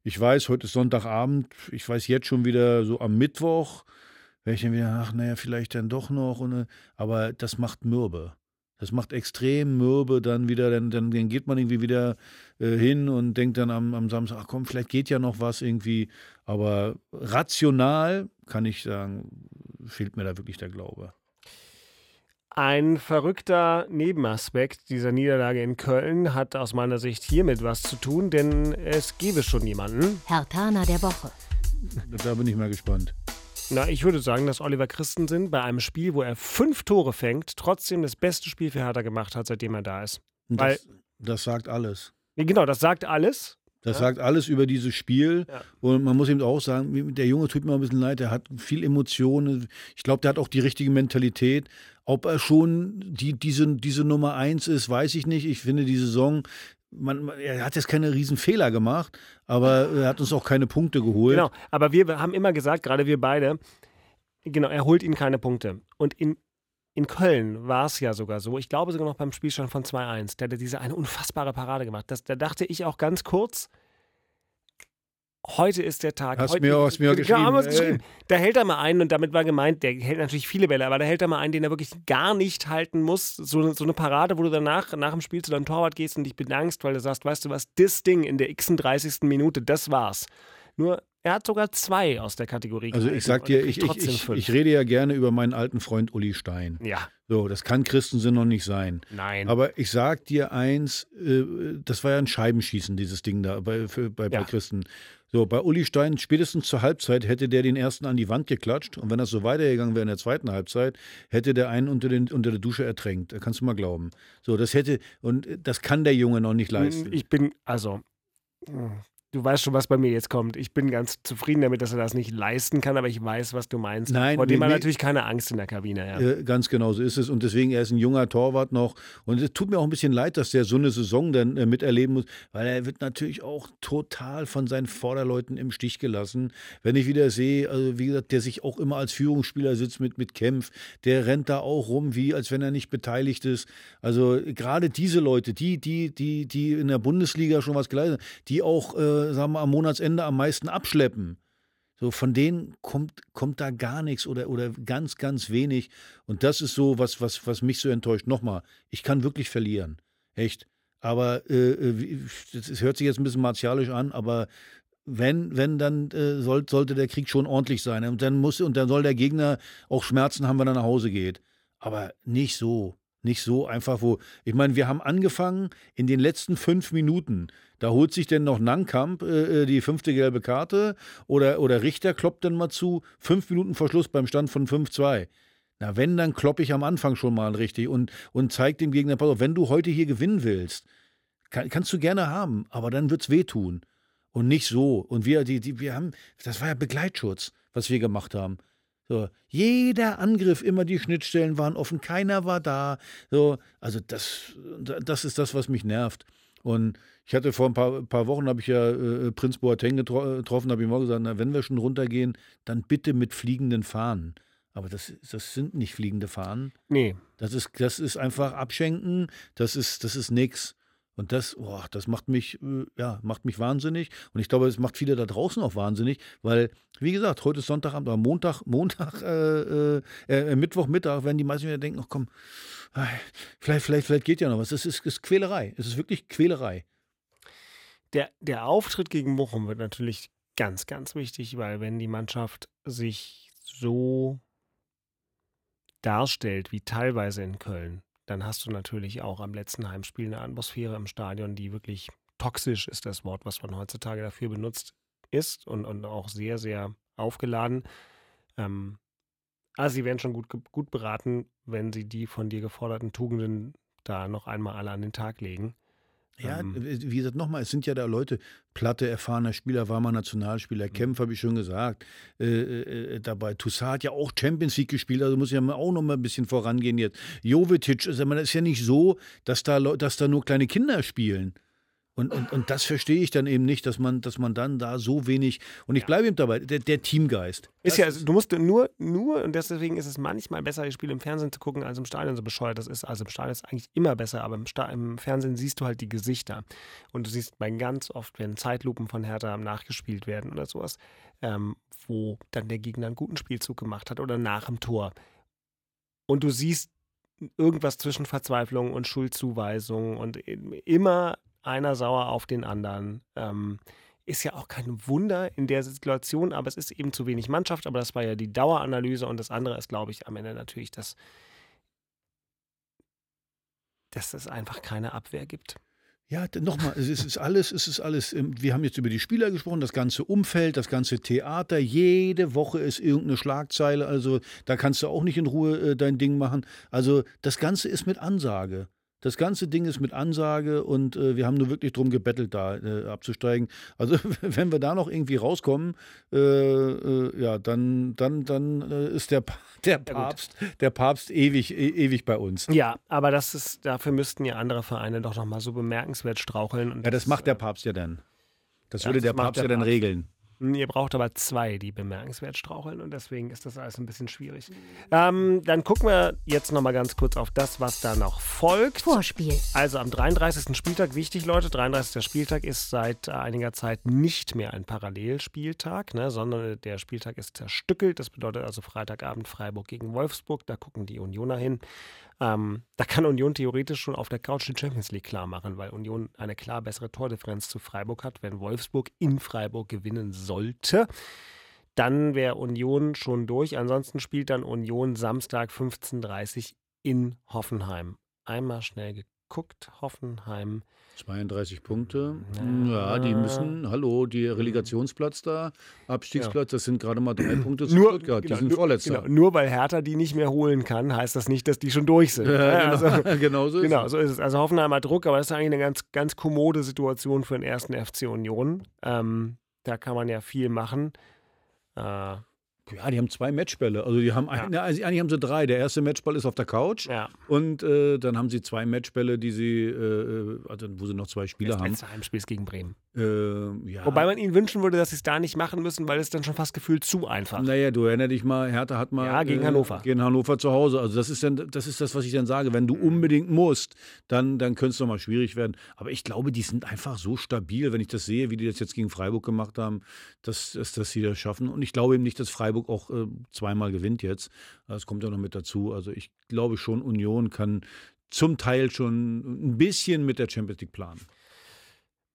Ich weiß, heute ist Sonntagabend, ich weiß jetzt schon wieder so am Mittwoch, wäre ich dann wieder, ach naja, vielleicht dann doch noch. Und, aber das macht mürbe. Das macht extrem mürbe dann wieder, dann, dann, dann geht man irgendwie wieder äh, hin und denkt dann am, am Samstag, ach komm, vielleicht geht ja noch was irgendwie. Aber rational kann ich sagen, fehlt mir da wirklich der Glaube. Ein verrückter Nebenaspekt dieser Niederlage in Köln hat aus meiner Sicht hiermit was zu tun, denn es gäbe schon jemanden. Hertaner der Woche. Da bin ich mal gespannt. Na, ich würde sagen, dass Oliver Christensen bei einem Spiel, wo er fünf Tore fängt, trotzdem das beste Spiel für Hertha gemacht hat, seitdem er da ist. Und Weil- Das, das sagt alles. Genau, das sagt alles. Das Ja. sagt alles über dieses Spiel. Ja. Und man muss eben auch sagen, der Junge tut mir ein bisschen leid, der hat viel Emotionen. Ich glaube, der hat auch die richtige Mentalität. Ob er schon die, diese, diese Nummer eins ist, weiß ich nicht. Ich finde die Saison, man, er hat jetzt keine riesen Fehler gemacht, aber er hat uns auch keine Punkte geholt. Genau, aber wir haben immer gesagt, gerade wir beide, genau, er holt ihnen keine Punkte. Und in, in Köln war es ja sogar so, ich glaube sogar noch beim Spielstand von 2-1, der hat diese eine unfassbare Parade gemacht. Das, da dachte ich auch ganz kurz, heute ist der Tag. Hast heute, mir, hast mir geschrieben. Ja, geschrieben. Da hält er mal einen und damit war gemeint, der hält natürlich viele Bälle, aber da hält er mal einen, den er wirklich gar nicht halten muss. So, so eine Parade, wo du danach, nach dem Spiel zu deinem Torwart gehst und dich bedankst, weil du sagst, weißt du was, das Ding in der x-30. Minute, das war's. Nur, er hat sogar zwei aus der Kategorie. Also ich sag dir, ich, ich, ich, ich, rede ja gerne über meinen alten Freund Uli Stein. Ja. So, das kann Christensen noch nicht sein. Nein. Aber ich sag dir eins, äh, das war ja ein Scheibenschießen, dieses Ding da bei, für, bei, ja. bei Christen. So, bei Uli Stein, spätestens zur Halbzeit hätte der den ersten an die Wand geklatscht. Und wenn das so weitergegangen wäre in der zweiten Halbzeit, hätte der einen unter, den, unter der Dusche ertränkt. Da kannst du mal glauben. So, das hätte, und das kann der Junge noch nicht leisten. Ich bin, also, Du weißt schon, was bei mir jetzt kommt. Ich bin ganz zufrieden damit, dass er das nicht leisten kann, aber ich weiß, was du meinst. Nein, Vor dem nee, hat natürlich keine Angst in der Kabine. Ja. Äh, ganz genau so ist es. Und deswegen, er ist ein junger Torwart noch. Und es tut mir auch ein bisschen leid, dass der so eine Saison dann äh, miterleben muss, weil er wird natürlich auch total von seinen Vorderleuten im Stich gelassen. Wenn ich wieder sehe, also wie gesagt, der sich auch immer als Führungsspieler sitzt mit, mit Kempf, der rennt da auch rum, wie als wenn er nicht beteiligt ist. Also gerade diese Leute, die, die, die, die in der Bundesliga schon was geleistet haben, die auch äh, sagen wir, am Monatsende am meisten abschleppen. So, von denen kommt, kommt da gar nichts oder, oder ganz, ganz wenig. Und das ist so, was, was, was mich so enttäuscht. Nochmal, ich kann wirklich verlieren. Echt. Aber äh, das hört sich jetzt ein bisschen martialisch an, aber wenn, wenn, dann äh, soll, sollte der Krieg schon ordentlich sein. Und dann muss, und dann soll der Gegner auch Schmerzen haben, wenn er nach Hause geht. Aber nicht so. Nicht so einfach, wo. Ich meine, wir haben angefangen in den letzten fünf Minuten. Da holt sich denn noch Nankamp äh, äh, die fünfte gelbe Karte oder, oder Richter kloppt dann mal zu. Fünf Minuten Verschluss beim Stand von 5-2. Na, wenn, dann kloppe ich am Anfang schon mal richtig und, und zeig dem Gegner, pass auf, wenn du heute hier gewinnen willst, kann, kannst du gerne haben, aber dann wird's wehtun. Und nicht so. Und wir, die, die, wir haben, das war ja Begleitschutz, was wir gemacht haben. So, jeder Angriff, immer die Schnittstellen waren offen, keiner war da. So, also das, das ist das, was mich nervt. Und ich hatte vor ein paar, paar Wochen, habe ich ja äh, Prinz Boateng getro getroffen, habe ihm auch gesagt, na, wenn wir schon runtergehen, dann bitte mit fliegenden Fahnen. Aber das, das sind nicht fliegende Fahnen. Nee. Das ist, das ist einfach abschenken, das ist, das ist nix. Und das, oh, das macht mich, äh, ja, macht mich wahnsinnig. Und ich glaube, es macht viele da draußen auch wahnsinnig, weil, wie gesagt, heute ist Sonntagabend, aber Montag, [laughs] Montag, äh, äh, äh, Mittwochmittag werden die meisten wieder denken, ach komm, vielleicht, vielleicht, vielleicht geht ja noch was. Es ist, ist Quälerei. Es ist wirklich Quälerei. Der, der Auftritt gegen Bochum wird natürlich ganz, ganz wichtig, weil wenn die Mannschaft sich so darstellt wie teilweise in Köln, dann hast du natürlich auch am letzten Heimspiel eine Atmosphäre im Stadion, die wirklich toxisch ist, das Wort, was man heutzutage dafür benutzt ist und, und auch sehr, sehr aufgeladen. Ähm, also sie werden schon gut, gut beraten, wenn sie die von dir geforderten Tugenden da noch einmal alle an den Tag legen. Ja, ähm, wie gesagt, nochmal, es sind ja da Leute, Platte, erfahrener Spieler, war mal Nationalspieler, mhm. Kempf, habe ich schon gesagt, äh, äh, dabei. Toussaint hat ja auch Champions League gespielt, also muss ja auch noch mal ein bisschen vorangehen jetzt. Jovetic, also man ist ja nicht so, dass da, dass da nur kleine Kinder spielen. Und, und, und das verstehe ich dann eben nicht, dass man, dass man dann da so wenig. Und ich bleibe eben dabei, der, der Teamgeist. Ist ja, also, du musst nur, nur, und deswegen ist es manchmal besser, die Spiele im Fernsehen zu gucken, als im Stadion, so bescheuert das ist. Also im Stadion ist eigentlich immer besser, aber im, im Fernsehen siehst du halt die Gesichter. Und du siehst bei ganz oft, wenn Zeitlupen von Hertha nachgespielt werden oder sowas, ähm, wo dann der Gegner einen guten Spielzug gemacht hat oder nach dem Tor. Und du siehst irgendwas zwischen Verzweiflung und Schuldzuweisung und immer einer sauer auf den anderen. Ähm, ist ja auch kein Wunder in der Situation, aber es ist eben zu wenig Mannschaft. Aber das war ja die Daueranalyse und das andere ist, glaube ich, am Ende natürlich, dass, dass es einfach keine Abwehr gibt. Ja, nochmal, es ist alles, es ist alles, wir haben jetzt über die Spieler gesprochen, das ganze Umfeld, das ganze Theater, jede Woche ist irgendeine Schlagzeile, also da kannst du auch nicht in Ruhe äh, dein Ding machen. Also das Ganze ist mit Ansage. Das ganze Ding ist mit Ansage und äh, wir haben nur wirklich drum gebettelt, da äh, abzusteigen. Also [laughs] wenn wir da noch irgendwie rauskommen, äh, äh ja, dann, dann, dann äh, ist der, der Papst, der Papst ewig, e ewig bei uns. Ja, aber das ist, dafür müssten ja andere Vereine doch noch mal so bemerkenswert straucheln. ja, das, das macht der Papst ja dann. Das ja, würde das der Papst der ja dann Papst. regeln. Ihr braucht aber zwei, die bemerkenswert straucheln und deswegen ist das alles ein bisschen schwierig. Ähm, dann gucken wir jetzt nochmal ganz kurz auf das, was da noch folgt. Vorspiel. Also am 33. Spieltag, wichtig Leute, 33. Spieltag ist seit einiger Zeit nicht mehr ein Parallelspieltag, ne, sondern der Spieltag ist zerstückelt. Das bedeutet also Freitagabend Freiburg gegen Wolfsburg, da gucken die Unioner hin. Ähm, da kann Union theoretisch schon auf der Couch die Champions League klar machen, weil Union eine klar bessere Tordifferenz zu Freiburg hat. Wenn Wolfsburg in Freiburg gewinnen sollte, dann wäre Union schon durch. Ansonsten spielt dann Union Samstag 15.30 Uhr in Hoffenheim. Einmal schnell geguckt, Hoffenheim 32 Punkte. Ja, die müssen, hallo, die Relegationsplatz da, Abstiegsplatz, das sind gerade mal drei Punkte zu nur, Stuttgart. Genau, die sind nur, Vorletzter. Genau, nur weil Hertha die nicht mehr holen kann, heißt das nicht, dass die schon durch sind. Ja, genau, also, [laughs] genau so ist genau, es. so ist es. Also Hoffenheim hat Druck, aber das ist eigentlich eine ganz, ganz kommode Situation für den ersten FC Union. Ähm, da kann man ja viel machen. Äh, ja, die haben zwei Matchbälle. Also die haben ja. eine, also eigentlich haben sie drei. Der erste Matchball ist auf der Couch ja. und äh, dann haben sie zwei Matchbälle, die sie, äh, also wo sie noch zwei Spieler haben. Das Heimspiel ist gegen Bremen. Äh, ja. Wobei man ihnen wünschen würde, dass sie es da nicht machen müssen, weil es dann schon fast gefühlt zu einfach. Naja, du erinner dich mal, Hertha hat mal ja, gegen Hannover. Gegen Hannover zu Hause. Also das ist dann, das ist das, was ich dann sage. Wenn du unbedingt musst, dann, dann könnte es doch mal schwierig werden. Aber ich glaube, die sind einfach so stabil, wenn ich das sehe, wie die das jetzt gegen Freiburg gemacht haben, dass, dass, dass sie das schaffen. Und ich glaube eben nicht, dass Freiburg auch äh, zweimal gewinnt jetzt. Das kommt ja noch mit dazu. Also ich glaube schon, Union kann zum Teil schon ein bisschen mit der Champions League planen.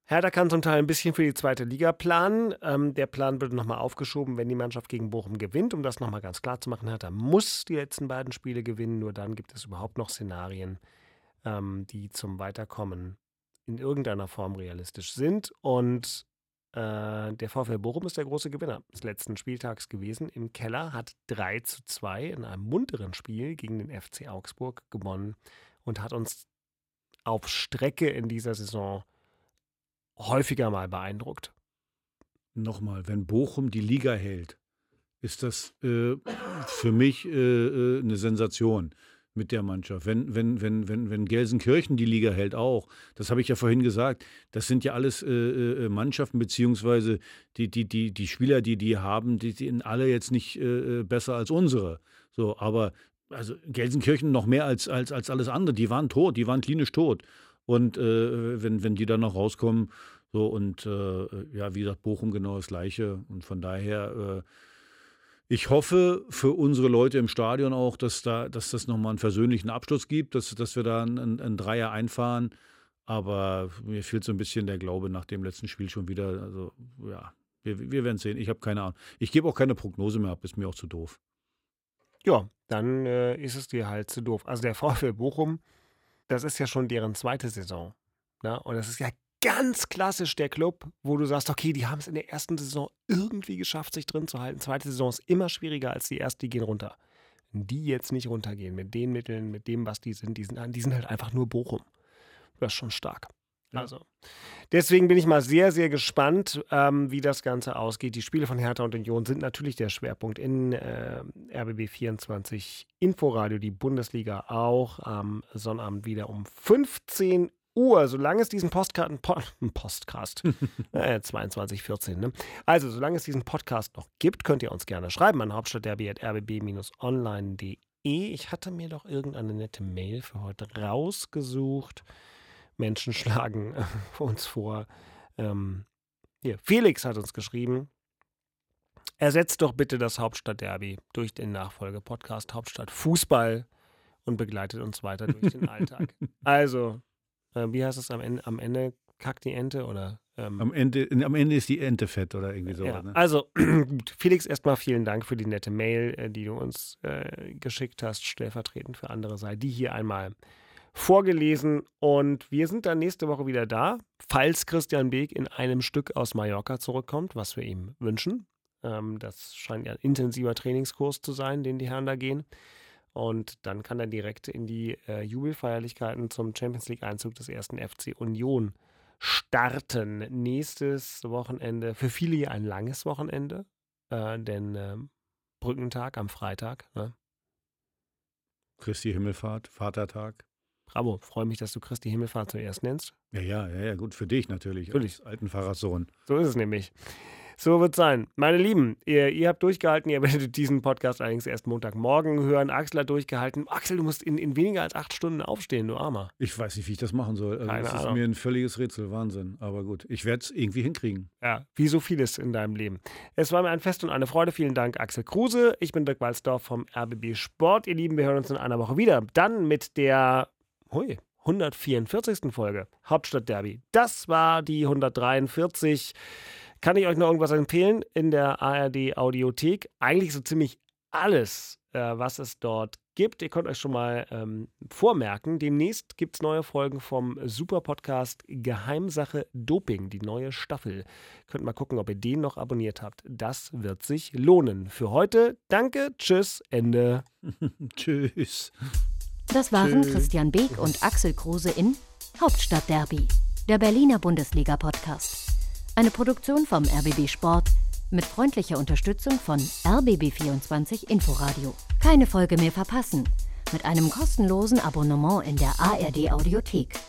Hertha kann zum Teil ein bisschen für die zweite Liga planen. Ähm, der Plan wird nochmal aufgeschoben, wenn die Mannschaft gegen Bochum gewinnt. Um das nochmal ganz klar zu machen, Hertha muss die letzten beiden Spiele gewinnen. Nur dann gibt es überhaupt noch Szenarien, ähm, die zum Weiterkommen in irgendeiner Form realistisch sind. Und äh, der VfL Bochum ist der große Gewinner des letzten Spieltags gewesen. Im Keller hat 3 zu 2 in einem munteren Spiel gegen den FC Augsburg gewonnen und hat uns auf Strecke in dieser Saison häufiger mal beeindruckt. Nochmal, wenn Bochum die Liga hält, ist das äh, für mich äh, äh eine Sensation mit der Mannschaft. Wenn, wenn, wenn, wenn, wenn Gelsenkirchen die Liga hält, auch. Das habe ich ja vorhin gesagt. Das sind ja alles äh, äh, äh, Mannschaften, beziehungsweise die, die, die, die Spieler, die die haben, die sind alle jetzt nicht äh, äh, besser als unsere. So, aber also Gelsenkirchen noch mehr als, als, als alles andere. Die waren tot, die waren klinisch tot. Und äh, wenn, wenn die dann noch rauskommen, so und ja, wie gesagt, Bochum genau das Gleiche. Und von daher ich hoffe für unsere Leute im Stadion auch, dass, da, dass das nochmal einen versöhnlichen Abschluss gibt, dass, dass wir da einen, einen Dreier einfahren. Aber mir fehlt so ein bisschen der Glaube nach dem letzten Spiel schon wieder. Also ja, wir, wir werden sehen. Ich habe keine Ahnung. Ich gebe auch keine Prognose mehr ab, ist mir auch zu doof. Ja, dann äh, ist es dir halt zu doof. Also der [laughs] VfL Bochum, das ist ja schon deren zweite Saison. Ne? Und das ist ja ganz klassisch der Club, wo du sagst, okay, die haben es in der ersten Saison irgendwie geschafft, sich drin zu halten. Zweite Saison ist immer schwieriger als die erste, die gehen runter. Wenn die jetzt nicht runtergehen, mit den Mitteln, mit dem, was die sind, die sind, die sind halt einfach nur Bochum. Das ist schon stark. Also, deswegen bin ich mal sehr, sehr gespannt, ähm, wie das Ganze ausgeht. Die Spiele von Hertha und Union sind natürlich der Schwerpunkt in äh, RBB 24 Inforadio, die Bundesliga auch am Sonnabend wieder um 15 Uhr, solange es diesen Postkarten, po [laughs] Postcast, [laughs] äh, 2214, ne? Also, solange es diesen Podcast noch gibt, könnt ihr uns gerne schreiben an hauptstadtderby.rbb-online.de. Ich hatte mir doch irgendeine nette Mail für heute rausgesucht. Menschen schlagen äh, uns vor. Ähm, hier, Felix hat uns geschrieben. Ersetzt doch bitte das Hauptstadtderby durch den Nachfolgepodcast Hauptstadt Fußball und begleitet uns weiter durch den Alltag. [laughs] Also, äh, wie heißt es am Ende? Am Ende kackt die Ente oder? Ähm, am, Ende, am Ende ist die Ente fett oder irgendwie so. Ja, ne? Also, [clears throat] gut. Felix, erstmal vielen Dank für die nette Mail, äh, die du uns äh, geschickt hast, stellvertretend für andere sei die hier einmal vorgelesen. Und wir sind dann nächste Woche wieder da, falls Christian Beek in einem Stück aus Mallorca zurückkommt, was wir ihm wünschen. Ähm, das scheint ja ein intensiver Trainingskurs zu sein, den die Herren da gehen. Und dann kann er direkt in die äh, Jubelfeierlichkeiten zum Champions League-Einzug des ersten FC Union starten. Nächstes Wochenende, für viele ein langes Wochenende, äh, denn äh, Brückentag am Freitag. Ne? Christi Himmelfahrt, Vatertag. Bravo, freue mich, dass du Christi Himmelfahrt zuerst nennst. Ja, ja, ja, ja, gut, für dich natürlich. Natürlich. Als alten Pfarrerssohn. So ist es nämlich. So wird es sein. Meine Lieben, ihr, ihr, habt durchgehalten, ihr [laughs] werdet diesen Podcast allerdings erst Montagmorgen hören. Axel hat durchgehalten. Axel, du musst in, in weniger als acht Stunden aufstehen, du Armer. Ich weiß nicht, wie ich das machen soll. Also Keine das ist Ahnung. mir ein völliges Rätsel, Wahnsinn. Aber gut, ich werde es irgendwie hinkriegen. Ja, wie so vieles in deinem Leben. Es war mir ein Fest und eine Freude. Vielen Dank, Axel Kruse. Ich bin Dirk Walzdorf vom RBB Sport. Ihr Lieben, wir hören uns in einer Woche wieder. Dann mit der, hui, 144. Folge Hauptstadt Derby. Das war die 143. Kann ich euch noch irgendwas empfehlen in der ARD Audiothek? Eigentlich so ziemlich alles, äh, was es dort gibt. Ihr könnt euch schon mal ähm, vormerken. Demnächst gibt es neue Folgen vom super Podcast Geheimsache Doping, die neue Staffel. Könnt mal gucken, ob ihr den noch abonniert habt. Das wird sich lohnen. Für heute danke, tschüss, Ende. [laughs] Tschüss. Das waren Tschüss. Christian Beek und Axel Kruse in Hauptstadt Derby, der Berliner Bundesliga-Podcast. Eine Produktion vom RBB Sport mit freundlicher Unterstützung von RBB24 Inforadio. Keine Folge mehr verpassen mit einem kostenlosen Abonnement in der ARD Audiothek.